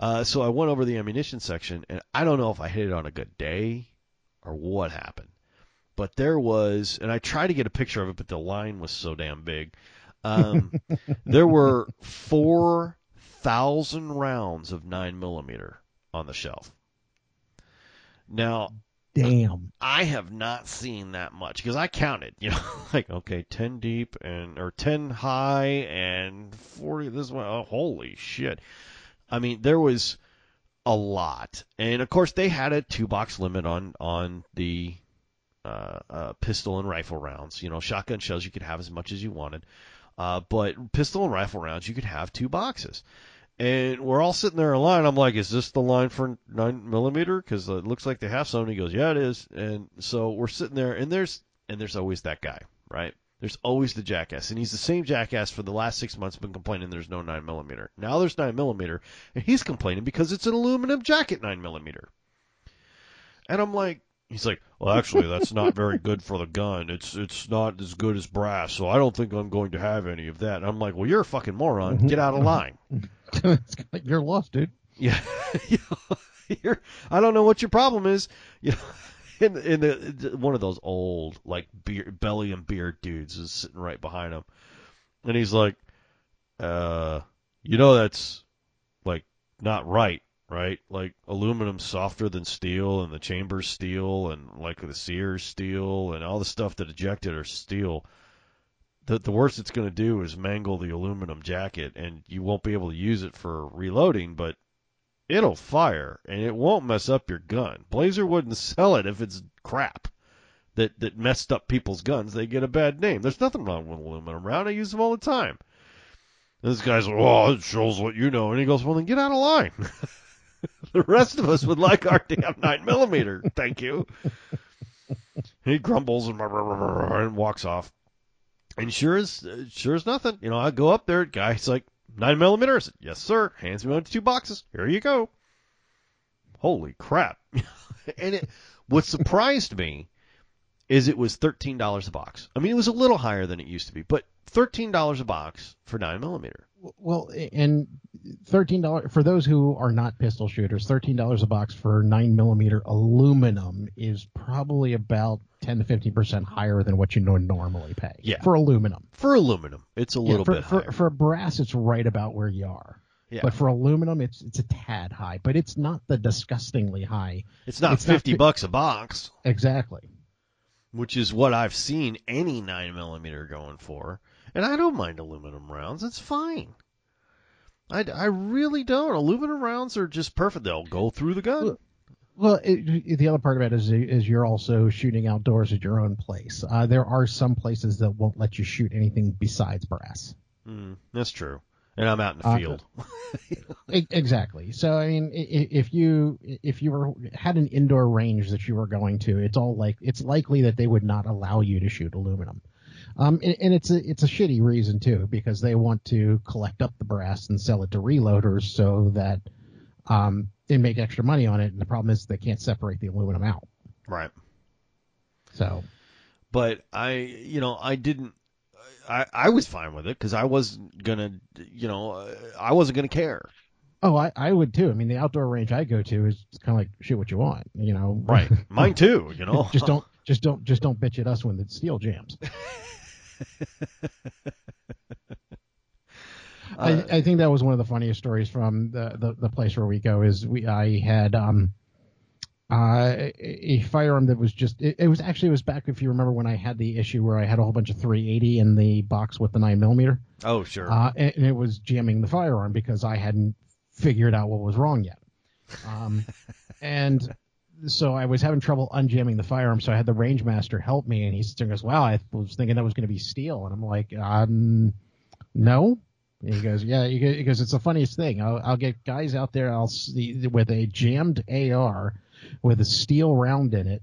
Uh, so I went over the ammunition section, and I don't know if I hit it on a good day or what happened. But there was, and I tried to get a picture of it, but the line was so damn big. Um, there were four thousand rounds of nine millimeter on the shelf. Now, Damn. I have not seen that much because I counted, you know, like okay, ten deep and or ten high and forty this one. Oh, holy shit! I mean, there was a lot, and of course they had a two box limit on on the uh, uh, pistol and rifle rounds. You know, shotgun shells you could have as much as you wanted, uh, but pistol and rifle rounds you could have two boxes. And we're all sitting there in line. I'm like, is this the line for nine millimeter? Because it looks like they have some. And he goes, yeah, it is. And so we're sitting there, and there's and there's always that guy, right? There's always the jackass, and he's the same jackass for the last six months. Been complaining there's no nine millimeter. Now there's nine millimeter, and he's complaining because it's an aluminum jacket nine millimeter. And I'm like, he's like, well, actually, that's not very good for the gun. It's it's not as good as brass, so I don't think I'm going to have any of that. And I'm like, well, you're a fucking moron. Get out of mm-hmm. line. You're lost, dude. Yeah, you know, you're, I don't know what your problem is. You know, in, the one of those old like beer, belly and beard dudes is sitting right behind him, and he's like, uh, you know that's like not right, right? Like aluminum's softer than steel, and the chamber's steel, and like the Sears steel, and all the stuff that ejected are steel the the worst it's going to do is mangle the aluminum jacket, and you won't be able to use it for reloading, but it'll fire and it won't mess up your gun. Blazer wouldn't sell it if it's crap that that messed up people's guns. They get a bad name. There's nothing wrong with aluminum round. I use them all the time. And this guy's like, "Oh, it shows what you know," and he goes, "Well, then get out of line." the rest of us would like our damn nine millimeter. Thank you. he grumbles and, and walks off. And sure as sure as nothing, you know, I go up there, guy's like nine millimeter. I said, yes, sir. Hands me one of two boxes. Here you go. Holy crap! and it, what surprised me is it was thirteen dollars a box. I mean, it was a little higher than it used to be, but thirteen dollars a box for nine millimeter. Well, and thirteen dollars for those who are not pistol shooters. Thirteen dollars a box for nine millimeter aluminum is probably about ten to fifteen percent higher than what you normally pay. Yeah. for aluminum. For aluminum, it's a Yeah, little for, bit for, higher. for brass, it's right about where you are. yeah, But for aluminum, it's it's a tad high, but it's not the disgustingly high. it's not it's fifty fi- bucks a box, Exactly. which is what I've seen any nine millimeter going for. And I don't mind aluminum rounds. It's fine. I, I really don't. Aluminum rounds are just perfect. They'll go through the gun. Well, Well, it, the other part of it is is you're also shooting outdoors at your own place. Uh, there are some places that won't let you shoot anything besides brass. Mm, that's true. And I'm out in the Uh, field. Exactly. So I mean, if you if you were had an indoor range that you were going to, it's all like it's likely that they would not allow you to shoot aluminum. Um, and, and it's a it's a shitty reason too because they want to collect up the brass and sell it to reloaders so that um, they make extra money on it. And the problem is they can't separate the aluminum out. Right. So But I, you know, I didn't. I, I was fine with it because I wasn't gonna, you know, uh, I wasn't gonna care. oh, I, I would too. I mean, the outdoor range I go to is kind of like shoot what you want, you know. Right. Mine too. You know. just don't just don't just don't bitch at us when the steel jams. I, Uh, I think that was one of the funniest stories from the, the, the place where we go is we I had um uh, a a firearm that was just it, it was actually it was back if you remember when I had the issue where I had a whole bunch of 380 in the box with the nine millimeter oh sure. uh, and, and it was jamming the firearm because I hadn't figured out what was wrong yet. Um, and so I was having trouble unjamming the firearm, so I had the range master help me, and he sits there goes, "Wow, I was thinking that was going to be steel," and I'm like, um, "No." And he goes, "Yeah." He goes, "It's the funniest thing. I'll, I'll get guys out there, I'll see with a jammed AR with a steel round in it."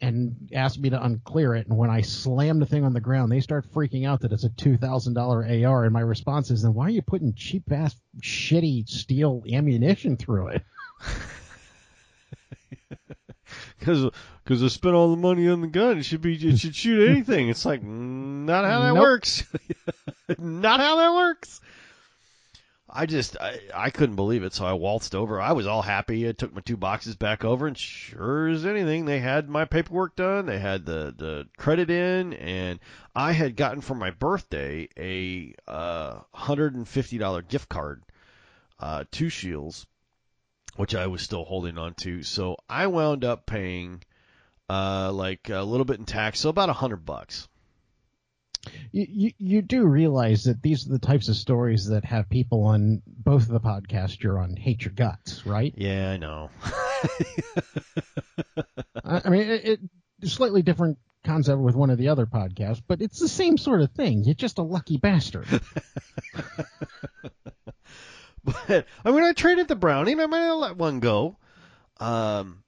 And ask me to unclear it, and when I slam the thing on the ground, they start freaking out that it's a two thousand dollar AR. And my response is, "Then why are you putting cheap ass, shitty steel ammunition through it?" Because because I spent all the money on the gun. It should be it should shoot anything. It's like not how that Nope. works. not how that works. I just I, I couldn't believe it, so I waltzed over. I was all happy. I took my two boxes back over, and sure as anything, they had my paperwork done. They had the the credit in, and I had gotten for my birthday a uh, hundred and fifty dollar gift card uh, to Scheels, which I was still holding on to. So I wound up paying uh, like a little bit in tax, so about a hundred bucks. You, you you do realize that these are the types of stories that have people on both of the podcasts you're on hate your guts, right? Yeah, I know. I, mean, it, it slightly different concept with one of the other podcasts, but it's the same sort of thing. You're just a lucky bastard. but I mean, I traded the brownie. I might have let one go. Um,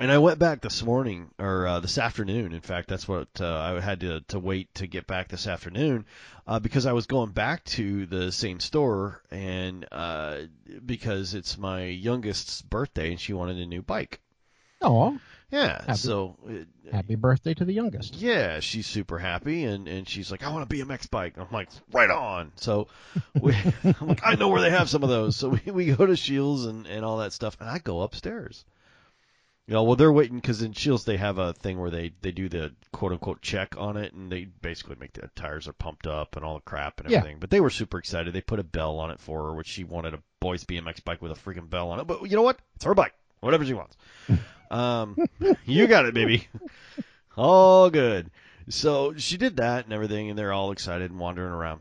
and I went back this morning or uh, this afternoon. In fact, that's what uh, I had to to wait to get back this afternoon uh, because I was going back to the same store and uh, because it's my youngest's birthday and she wanted a new bike. Oh, Yeah, Happy- so it, happy birthday to the youngest. yeah, she's super happy, and and she's like, I want a BMX bike. I'm like, right on. So we, I'm like, I know where they have some of those. So we we go to Scheels and and all that stuff, and I go upstairs. You know, well, they're waiting because in Scheels they have a thing where they they do the quote unquote check on it, and they basically make the tires are pumped up and all the crap and Yeah. everything. But they were super excited. They put a bell on it for her, which she wanted a boys BMX bike with a freaking bell on it. But you know what? It's her bike. Whatever she wants. Um, you got it, baby. All good. So she did that and everything, and they're all excited and wandering around.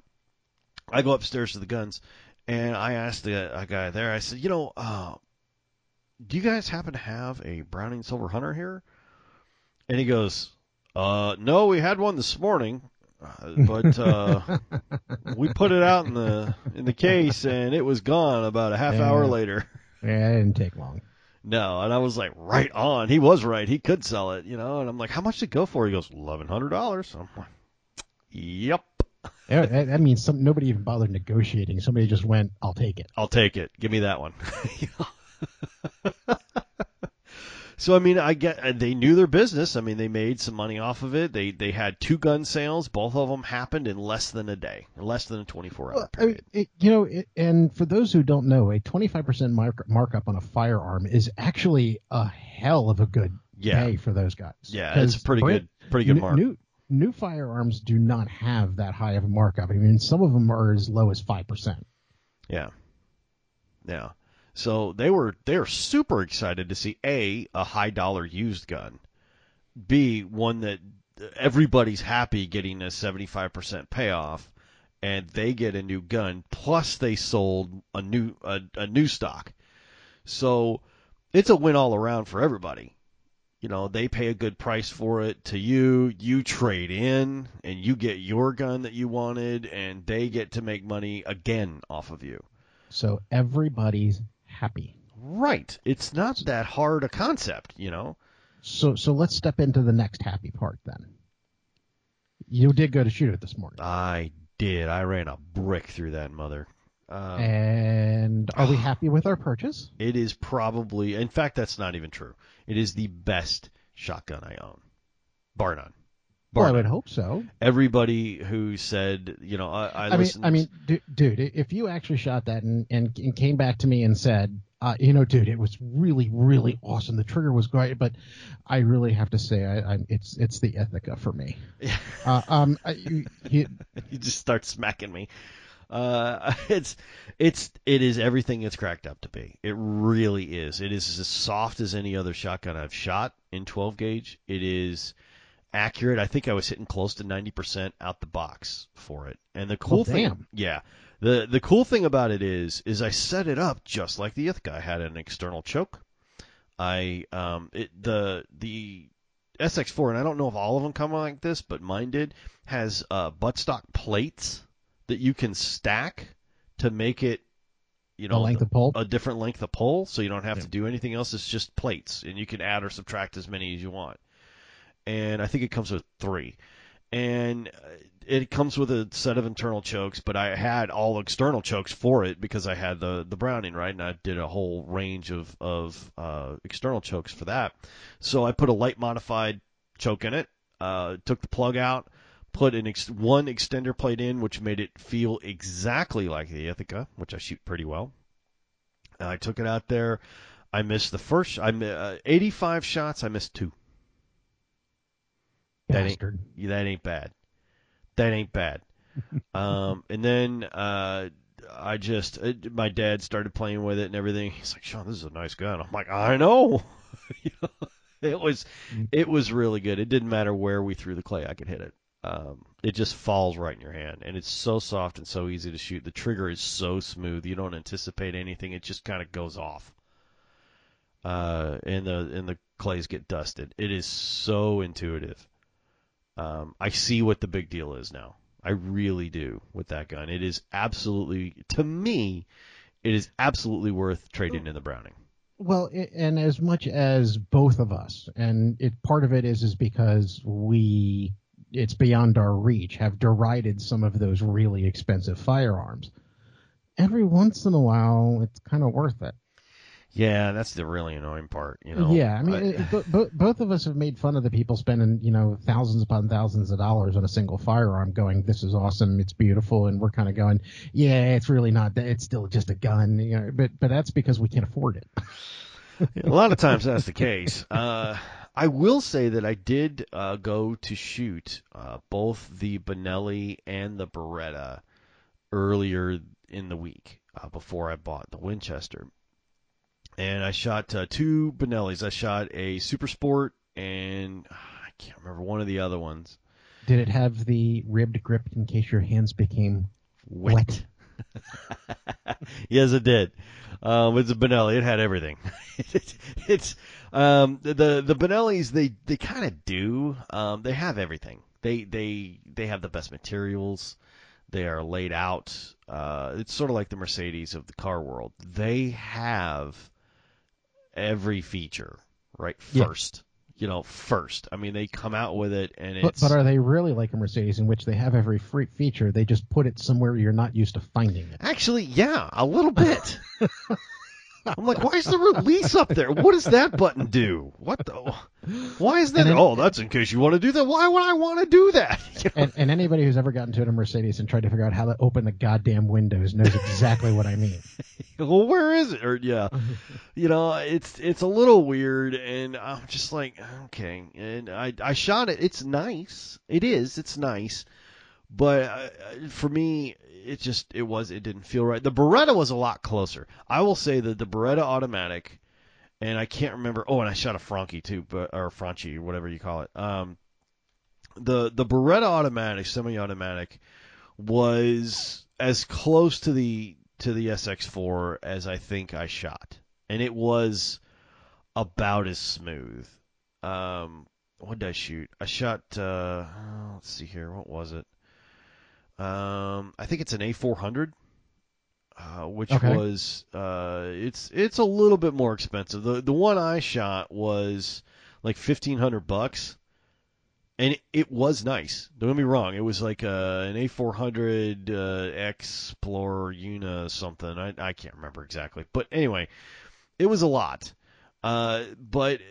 I go upstairs to the guns, and I asked the a guy there. I said, you know, uh, do you guys happen to have a Browning Silver Hunter here? And he goes, uh, no, we had one this morning, uh, but uh, we put it out in the in the case, and it was gone about a half hour later. Yeah, it didn't take long. No, and I was like, right on. He was right. He could sell it, you know. And I'm like, how much did it go for? He goes, eleven hundred dollars. I'm like, yep, Yeah, that, that means some, nobody even bothered negotiating. Somebody just went, "I'll take it." I'll take it. Give me that one. so I mean, I get they knew their business. I mean, they made some money off of it. They they had two gun sales. Both of them happened in less than a day, less than a 24 hour Well, I mean, period. it, you know, it, and for those who don't know, a 25% mark, markup on a firearm is actually a hell of a good Yeah. pay for those guys. Yeah, it's a pretty good, pretty good new, mark. New, new firearms do not have that high of a markup. I mean, some of them are as low as 5%. Yeah. Yeah. So they were they were super excited to see a a high dollar used gun, b one that everybody's happy getting a 75% payoff and they get a new gun plus they sold a new a, a new stock. So it's a win all around for everybody. You know, they pay a good price for it to you, you trade in and you get your gun that you wanted and they get to make money again off of you. So everybody's happy. Right. It's not that hard a concept, you know. So so let's step into the next happy part then. You did go to shoot it this morning. I did. I ran a brick through that mother. Um, and are we happy with our purchase? it is probably, in fact, that's not even true. It is the best shotgun I own, bar none. Bar Well, I would hope so. Everybody who said, you know, I, I, I mean. I mean, du- dude, if you actually shot that and, and, and came back to me and said, uh, you know, dude, it was really, really awesome. The trigger was great, but I really have to say, I, I it's it's the Ithaca for me. Uh, um, I, you, you, you just start smacking me. Uh, it's it's it is everything it's cracked up to be. It really is. It is as soft as any other shotgun I've shot in 12 gauge. It is accurate. I think I was hitting close to 90% out the box for it. And the cool Well, thing, damn. yeah, the the cool thing about it is is I set it up just like the Ithaca. I had an external choke. I um it the the SX4 and I don't know if all of them come like this, but mine did has uh buttstock plates that you can stack to make it you know pole. a different length of pole, so you don't have Yeah. to do anything else. It's just plates, and you can add or subtract as many as you want. And I think it comes with three, and uh, it comes with a set of internal chokes. But I had all external chokes for it because I had the the Browning right, and I did a whole range of of uh, external chokes for that. So I put a light modified choke in it, uh, took the plug out, put an ex- one extender plate in, which made it feel exactly like the Ithaca, which I shoot pretty well. And I took it out there. I missed the first. I uh, 85 shots. I missed two. That ain't, that ain't bad. That ain't bad. um, and then uh, I just uh, my dad started playing with it and everything. He's like, Sean, this is a nice gun. I'm like, I know. You know, it was it was really good. It didn't matter where we threw the clay, I could hit it. Um, it just falls right in your hand, and it's so soft and so easy to shoot. The trigger is so smooth; you don't anticipate anything. It just kind of goes off, uh, and the and the clays get dusted. It is so intuitive. Um, I see what the big deal is now. I really do with that gun. It is absolutely, to me, it is absolutely worth trading in the Browning. Well, and as much as both of us, and it part of it is is because we it's beyond our reach have derided some of those really expensive firearms. Every once in a while, it's kind of worth it. Yeah, that's the really annoying part. You know. yeah, I mean, it, bo- bo- both of us have made fun of the people spending, you know, thousands upon thousands of dollars on a single firearm, going, "This is awesome, it's beautiful," and we're kind of going, "Yeah, it's really not. that. It's still just a gun." You know, but but that's because we can't afford it. a lot of times that's the case. Uh, I will say that I did uh, go to shoot uh, both the Benelli and the Beretta earlier in the week uh, before I bought the Winchester. And I shot uh, two Benellis. I shot a Super Sport and I can't remember one of the other ones. Did it have the ribbed grip in case your hands became Wet. yes, it did. Um, it's a Benelli. It had everything. it's um, the the Benellis. They they kind of do. Um, they have everything. They they they have the best materials. They are laid out. Uh, it's sort of like the Mercedes of the car world. They have every feature right Yeah. first. You know, first. I mean, they come out with it, and But, but are they really like a Mercedes in which they have every free feature? They just put it somewhere you're not used to finding it. Actually, yeah, a little bit. I'm like, why is the release up there? What does that button do? What the? Why is that? Then- oh, that's in case you want to do that. Why would I want to do that? You know? And, and anybody who's ever gotten to a Mercedes and tried to figure out how to open the goddamn windows knows exactly what I mean. well, where is it? Or yeah, you know, it's it's a little weird, and I'm just like, okay. And I I shot it. It's nice. It is. It's nice. But uh, for me, it just it was it didn't feel right. The Beretta was a lot closer. I will say that the Beretta automatic, and I can't remember. Oh, and I shot a Franchi too, but or Franchi whatever you call it. Um, the the Beretta automatic, semi-automatic, was as close to the to the SX4 as I think I shot, and it was about as smooth. Um, what did I shoot? I shot. Uh, let's see here. What was it? Um, I think it's an A400, uh, which Okay. was uh, it's it's a little bit more expensive. The the one I shot was like fifteen hundred bucks, and it, it was nice. Don't get me wrong. It was like uh, an A400 uh, Explorer Una something. I I can't remember exactly, but anyway, it was a lot. Uh, but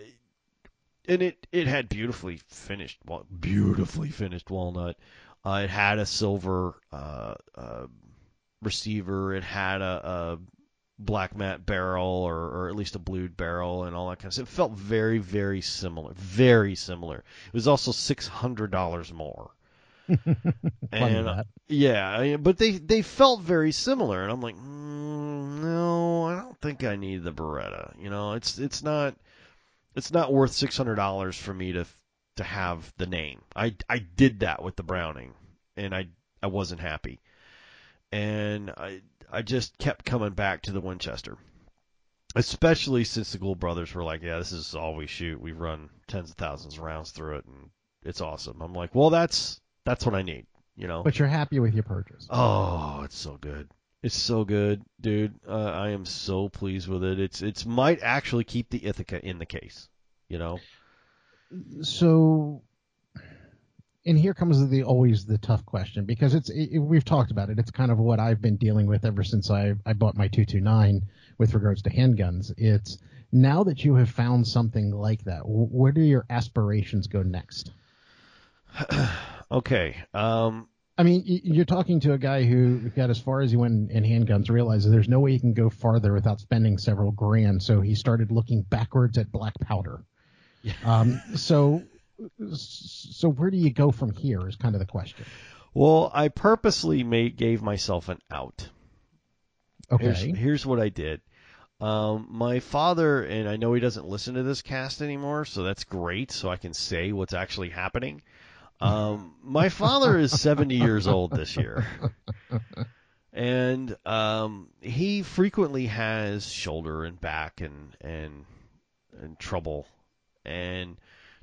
and it it had beautifully finished, beautifully finished walnut. Uh, it had a silver uh, uh, receiver. It had a, a black matte barrel, or, or at least a blued barrel, and all that kind of stuff. It felt very, very similar. Very similar. It was also six hundred dollars more. Funny and that. yeah, but they they felt very similar, and I'm like, mm, no, I don't think I need the Beretta. You know, it's it's not it's not worth six hundred dollars for me to to have the name. I I did that with the Browning, and I I wasn't happy, and I I just kept coming back to the Winchester. Especially since the Gould brothers were like, yeah, this is all we shoot. We've run tens of thousands of rounds through it, and it's awesome. I'm like, well, that's that's what I need, you know. But you're happy with your purchase. Oh, it's so good. It's so good, dude. Uh, I am so pleased with it. It's it's might actually keep the Ithaca in the case. You know. So, and here comes the always the tough question because it's it, we've talked about it. It's kind of what I've been dealing with ever since I I bought my 229 with regards to handguns. It's now that you have found something like that. Where do your aspirations go next? Okay. Um, I mean, you're talking to a guy who got as far as he went in handguns, realizes there's no way he can go farther without spending several grand, so he started looking backwards at black powder. Um, so, so where do you go from here is kind of the question. well, I purposely made gave myself an out. Here's, Okay. here's what I did. Um, my father, and I know he doesn't listen to this cast anymore, so that's great. So I can say what's actually happening. Um, my father is 70 years old this year, and um, he frequently has shoulder and back and and and trouble. And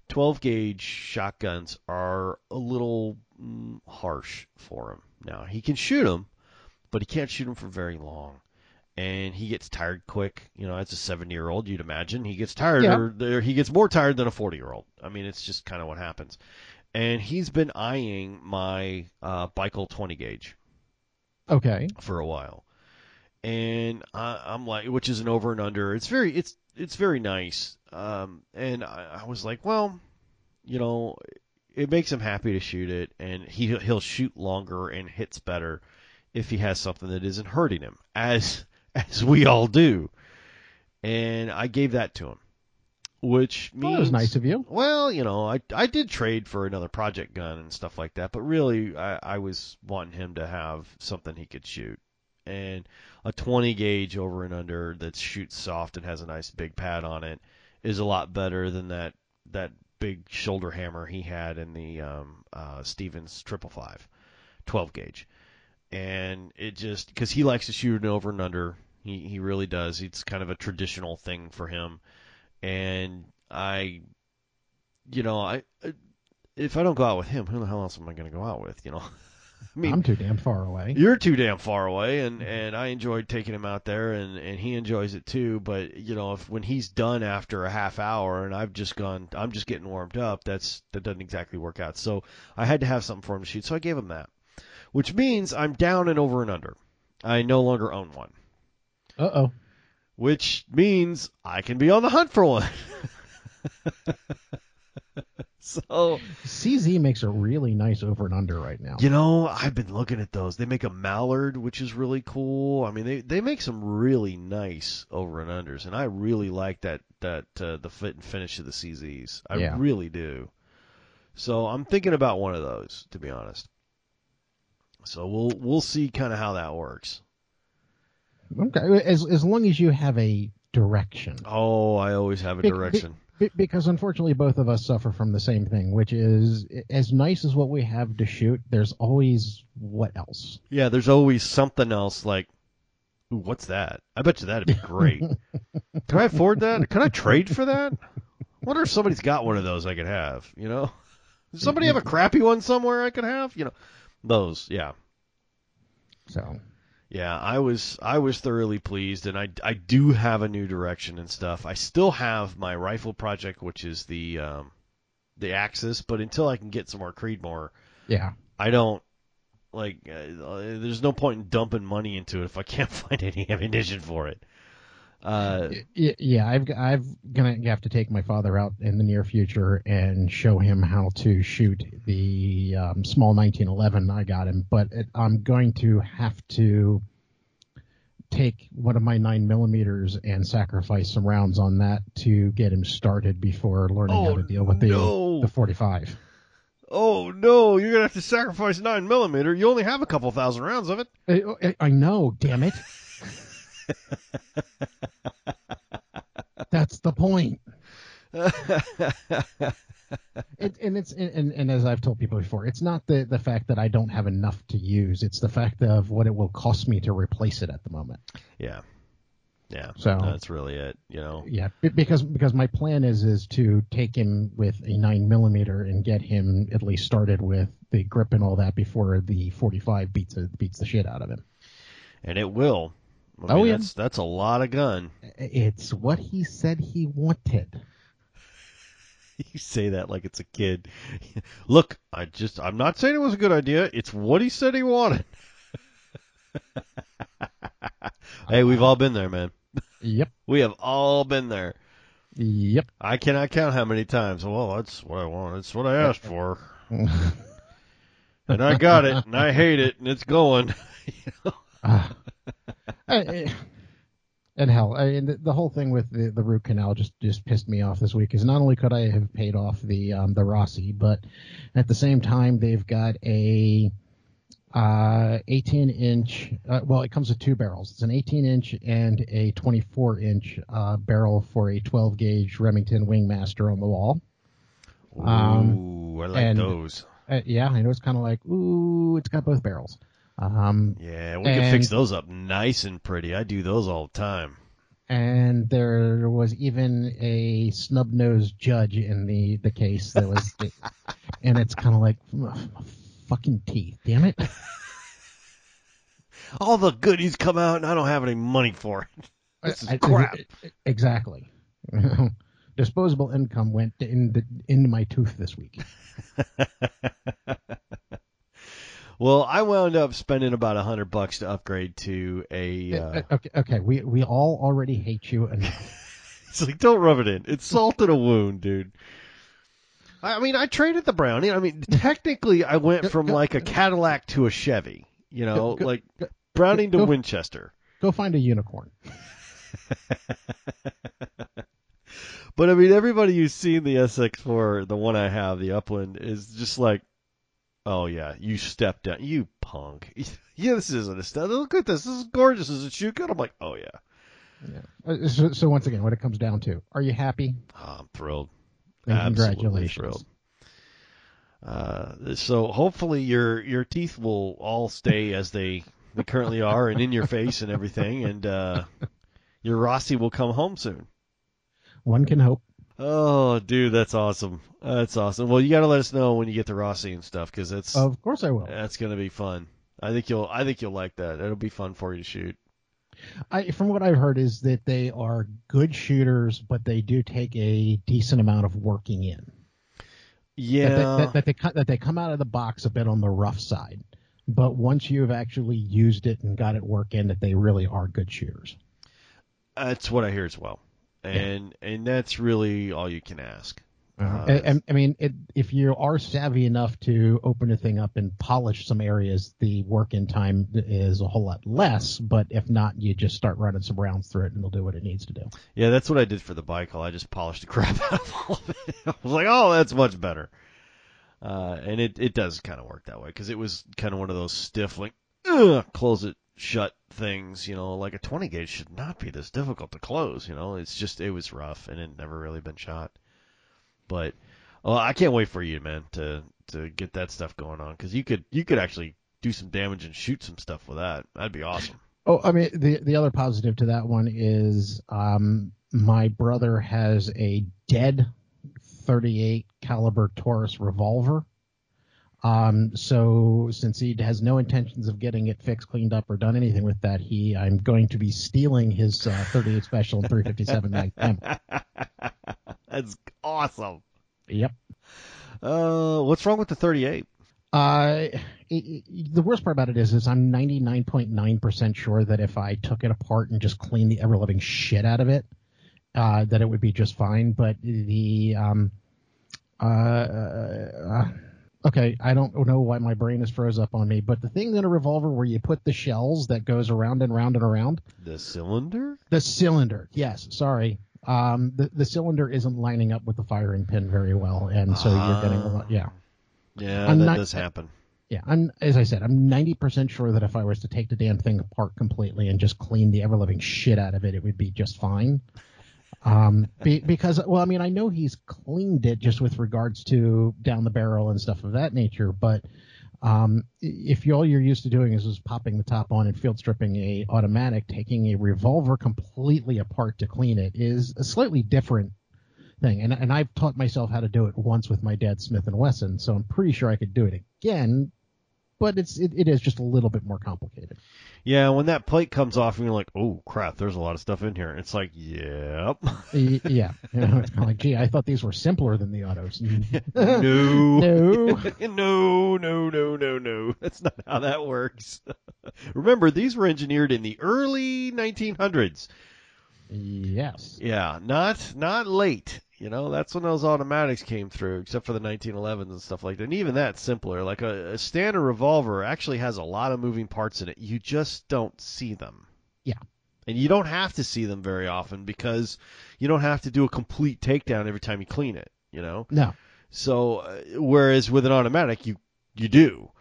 12 gauge shotguns are a little mm, harsh for him. Now he can shoot them, but he can't shoot them for very long. And he gets tired quick. You know, as a 70 year old, you'd imagine he gets tired, Yeah. or, or he gets more tired than a 40 year old. I mean, it's just kind of what happens. And he's been eyeing my uh, Baikal 20 gauge Okay. for a while, and I, I'm like, which is an over and under. It's very, it's it's very nice. Um, and I, I was like, well, you know, it makes him happy to shoot it, and he he'll shoot longer and hits better if he has something that isn't hurting him, as as we all do. And I gave that to him, which means Well, that was nice of you. well, you know, I I did trade for another project gun and stuff like that, but really I, I was wanting him to have something he could shoot. And a 20 gauge over and under that shoots soft and has a nice big pad on it is a lot better than that that big shoulder hammer he had in the um, uh, Stevens triple five, 12 gauge. And it just because he likes to shoot an over and under, he he really does. It's kind of a traditional thing for him and I, you know, I if I don't go out with him, who the hell else am I going to go out with? You know, I mean, I'm too damn far away. you're too damn far away, and and I enjoyed taking him out there, and and he enjoys it too. But you know, if when he's done after a half hour, and I've just gone, I'm just getting warmed up. That's that doesn't exactly work out. So I had to have something for him to shoot, so I gave him that, which means I'm down and over and under. I no longer own one Uh oh. which means I can be on the hunt for one. so, CZ makes a really nice over and under right now. you know, I've been looking at those. They make a mallard, which is really cool. I mean, they they make some really nice over and unders, and I really like that that uh, the fit and finish of the CZs. I Yeah. really do. So I'm thinking about one of those, to be honest. So we'll we'll see kind of how that works. Okay. As as long as you have a direction. Oh, I always have a direction. Be- because unfortunately both of us suffer from the same thing, which is as nice as what we have to shoot, there's always what else. Yeah, there's always something else like, ooh, what's that? I bet you that'd be great. Can I afford that? Can I trade for that? wonder if somebody's got one of those I could have, you know? Does somebody have a crappy one somewhere I could have? You know, those, yeah. So Yeah, I was I was thoroughly pleased, and I, I do have a new direction and stuff. I still have my rifle project, which is the um, the Axis, but until I can get some more Creedmoor, yeah. I don't like. Uh, there's no point in dumping money into it if I can't find any ammunition for it. Uh, Yeah, I've I've gonna have to take my father out in the near future and show him how to shoot the um, small 1911 I got him, but it, I'm going to have to take one of my nine millimeters and sacrifice some rounds on that to get him started before learning how Oh, to deal with the no. the 45. oh no, you're gonna have to sacrifice nine millimeter. You only have a couple thousand rounds of it. I- I know, damn it. That's the point. It, and it's and, and as I've told people before, it's not the the fact that I don't have enough to use. It's the fact of what it will cost me to replace it at the moment. yeah, yeah. So- that's really it. You know. Yeah, because because my plan is is to take him with a nine millimeter and get him at least started with the grip and all that before the 45 beats it, beats the shit out of him. and it will. I Oh, mean, yeah. that's that's a lot of gun. It's what he said he wanted. You say that like it's a kid. Look, I just I'm not saying it was a good idea. It's what he said he wanted. hey, we've all been there, man. Yep, We have all been there. yep. I cannot count how many times. Well, that's what I want. That's what I asked for. and I got it, and I hate it, and it's going. Uh, I- and hell, I mean, the, the whole thing with the, the root canal just, just pissed me off this week. Is not only could I have paid off the um, the Rossi, but at the same time they've got a uh, 18 inch. Uh, well, it comes with two barrels. It's an 18 inch and a 24 inch uh, barrel for a 12 gauge Remington Wingmaster on the wall. Um, Ooh, I like and- those. Uh, yeah, I know it's kind of like ooh, it's got both barrels. Um, Yeah, we can fix those up nice and pretty. I do those all the time. and there was even a snub nosed judge in the the case that was and it's kind of like fucking teeth damn it All the goodies come out, and I don't have any money for it. This is I- I- crap. exactly disposable income went into into my tooth this week Well, I wound up spending about a hundred bucks to upgrade to a. Uh, okay okay we we all already hate you enough it's like don't rub it in. It's salt in a wound, dude. I mean, I traded the Brownie. I mean, technically, I went from like a Cadillac to a Chevy. You know, go- like go- Browning to go- Winchester. go find a unicorn But I mean, everybody who's seen the SX4, the one I have, the Upland, is just like, oh yeah, you stepped down, you punk. yeah, this isn't a step. Look at this. This is gorgeous. Is it shoot good? I'm like, oh yeah, Uh, so, so once again what it comes down to are you happy oh, I'm thrilled. and Absolutely congratulations thrilled. Uh, so hopefully your your teeth will all stay as they, they currently are and in your face and everything, and uh, your Rossi will come home soon. one can hope Oh, dude, that's awesome. That's awesome. Well, you got to let us know when you get the Rossi and stuff because that's of course i will that's gonna be fun. I think you'll I think you'll like that. It'll be fun for you to shoot. I, from what I've heard, is that they are good shooters, but they do take a decent amount of working in. Yeah, That, they, that, that they that they come out of the box a bit on the rough side, but once you've actually used it and got it working, that they really are good shooters. that's what I hear as well. And and that's really all you can ask. Uh, I, I- I mean, it, if you are savvy enough to open a thing up and polish some areas, the work-in time is a whole lot less. But if not, you just start running some rounds through it, and it'll do what it needs to do. Yeah, that's what I did for the Baikal. I just polished the crap out of all of it. I was like, oh, that's much better. Uh, and it, it does kind of work that way because it was kind of one of those stiff, like, close it shut things. You know, like a 20 gauge should not be this difficult to close. You know, it's just, it was rough and it never really been shot. But, well, I can't wait for you, man, to, to get that stuff going on because you could, you could actually do some damage and shoot some stuff with that. That'd be awesome. Oh, I mean, the the other positive to that one is um, my brother has a dead 38 caliber Taurus revolver. Um, so since he has no intentions of getting it fixed, cleaned up, or done anything with that, he I'm going to be stealing his uh, 38 special and 357 mag ammo. That's awesome. Yep. Uh, what's wrong with the 38? Uh, it, it- the worst part about it is, is I'm 99.9% sure that if I took it apart and just cleaned the ever loving shit out of it, uh, that it would be just fine. But the, um, uh, uh, okay, I don't know why my brain is froze up on me, but the thing in a revolver where you put the shells that goes around and round and around, The cylinder? the cylinder, yes, sorry. Um, the, the cylinder isn't lining up with the firing pin very well, and so you're getting a lot, yeah. Yeah, I'm that not- does happen. Yeah, I'm as I said, I'm 90% sure that if I was to take the damn thing apart completely and just clean the ever living shit out of it, it would be just fine. Um, be, because well, I mean, I know he's cleaned it just with regards to down the barrel and stuff of that nature, but um, if you, all you're used to doing is just popping the top on and field stripping a automatic, taking a revolver completely apart to clean it is a slightly different thing. And and I've taught myself how to do it once with my dad Smith and Wesson, so I'm pretty sure I could do it again. But it's it, it is just a little bit more complicated. Yeah, when that plate comes off and you're like, oh crap, there's a lot of stuff in here. It's like, yep. Yeah, you know, it's kind of like, gee, I thought these were simpler than the autos. no. no. no, no, no, no, no. That's not how that works. Remember, these were engineered in the early 1900s. Yes. Yeah, not not late You know, that's when those automatics came through, except for the 1911s and stuff like that. And even that's simpler. Like a, a standard revolver actually has a lot of moving parts in it. You just don't see them. Yeah. And you don't have to see them very often because you don't have to do a complete takedown every time you clean it. You know. No. So uh, whereas with an automatic, you you do,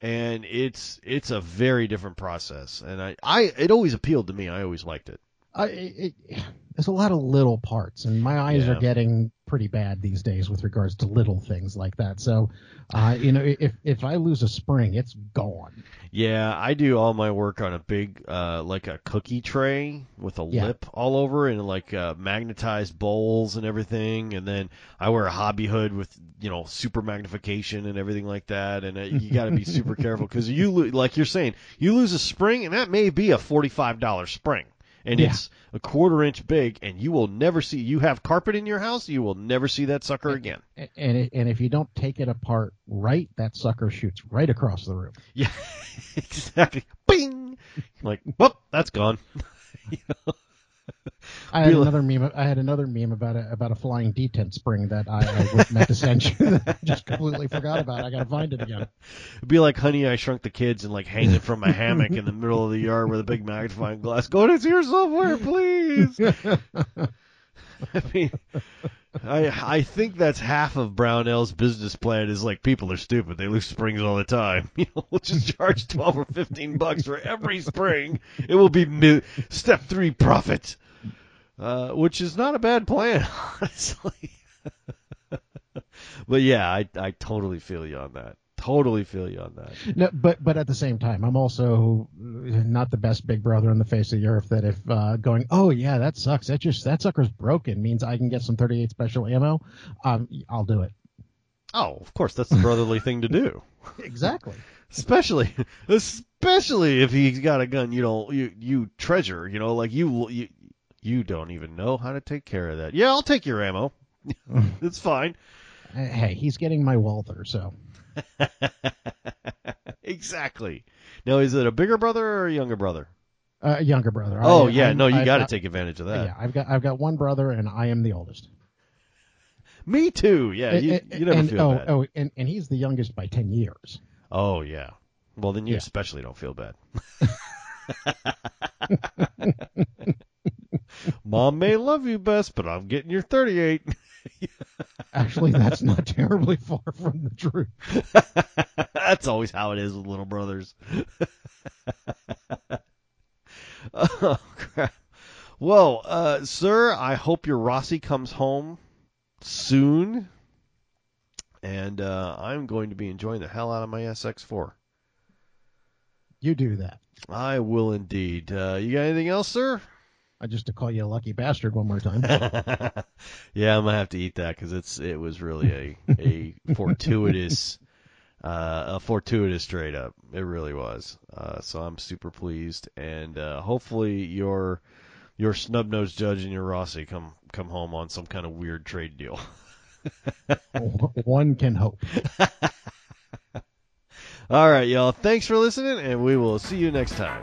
and it's it's a very different process. And I I it always appealed to me. I always liked it. I, it, it, there's a lot of little parts, and my eyes Yeah. are getting pretty bad these days with regards to little things like that. So, uh, you know, if if I lose a spring, it's gone. Yeah, I do all my work on a big, uh, like a cookie tray with a Yeah. lip all over and like uh, magnetized bowls and everything. And then I wear a hobby hood with, you know, super magnification and everything like that. And uh, you got to be super careful because you, lo- like you're saying, you lose a spring and that may be a $45 spring. And Yeah. it's a quarter inch big, and you will never see. You have carpet in your house, you will never see that sucker again. And it, and if you don't take it apart right, that sucker shoots right across the room. Yeah, exactly. Bing. Like, whoop, that's gone. I had another meme. I had another meme about a about a flying detent spring that I, I meant to send you. that I just completely forgot about. I gotta find it again. It'd be like Honey, I Shrunk the Kids and like hanging from a hammock in the middle of the yard with a big magnifying glass. Go to here somewhere, please. I mean, I I think that's half of Brownells business plan is like people are stupid. They lose springs all the time. You know, we'll just charge twelve or fifteen bucks for every spring. It will be mi- step three profit, uh, which is not a bad plan, honestly. but yeah, I I totally feel you on that. Totally feel you on that. No, but but at the same time, I'm also not the best big brother on the face of the earth. That if uh, going, oh yeah, that sucks. That just that sucker's broken means I can get some 38 special ammo. Um, I'll do it. Oh, of course, that's the brotherly thing to do. Exactly. Especially, especially if he's got a gun you don't you you treasure. You know, like you you you don't even know how to take care of that. Yeah, I'll take your ammo. it's fine. hey, he's getting my Walther, so exactly. Now, is it a bigger brother or a younger brother? uh, younger brother. Oh I- yeah, I'm- no, you got to take advantage of that. Yeah, I've got I've got one brother, and I am the oldest. Me too. Yeah, you, And- you never and, feel oh, bad. oh, and, and he's the youngest by 10 years. Oh yeah. Well, then you Yeah. especially don't feel bad. Mom may love you best, but I'm getting your 38. Actually, that's not terribly far from the truth. That's always how it is with little brothers. oh crap. Well, uh, sir, I hope your Rossi comes home soon, and uh, I'm going to be enjoying the hell out of my SX4. You do that. I will indeed. Uh, you got anything else, sir? I just to call you a lucky bastard one more time. yeah, I'm gonna have to eat that because it's it was really a a fortuitous uh, a fortuitous trade up. It really was. Uh, so I'm super pleased, and uh, hopefully your your snub nosed judge and your Rossi come come home on some kind of weird trade deal. one can hope. All right, y'all. Thanks for listening, and we will see you next time.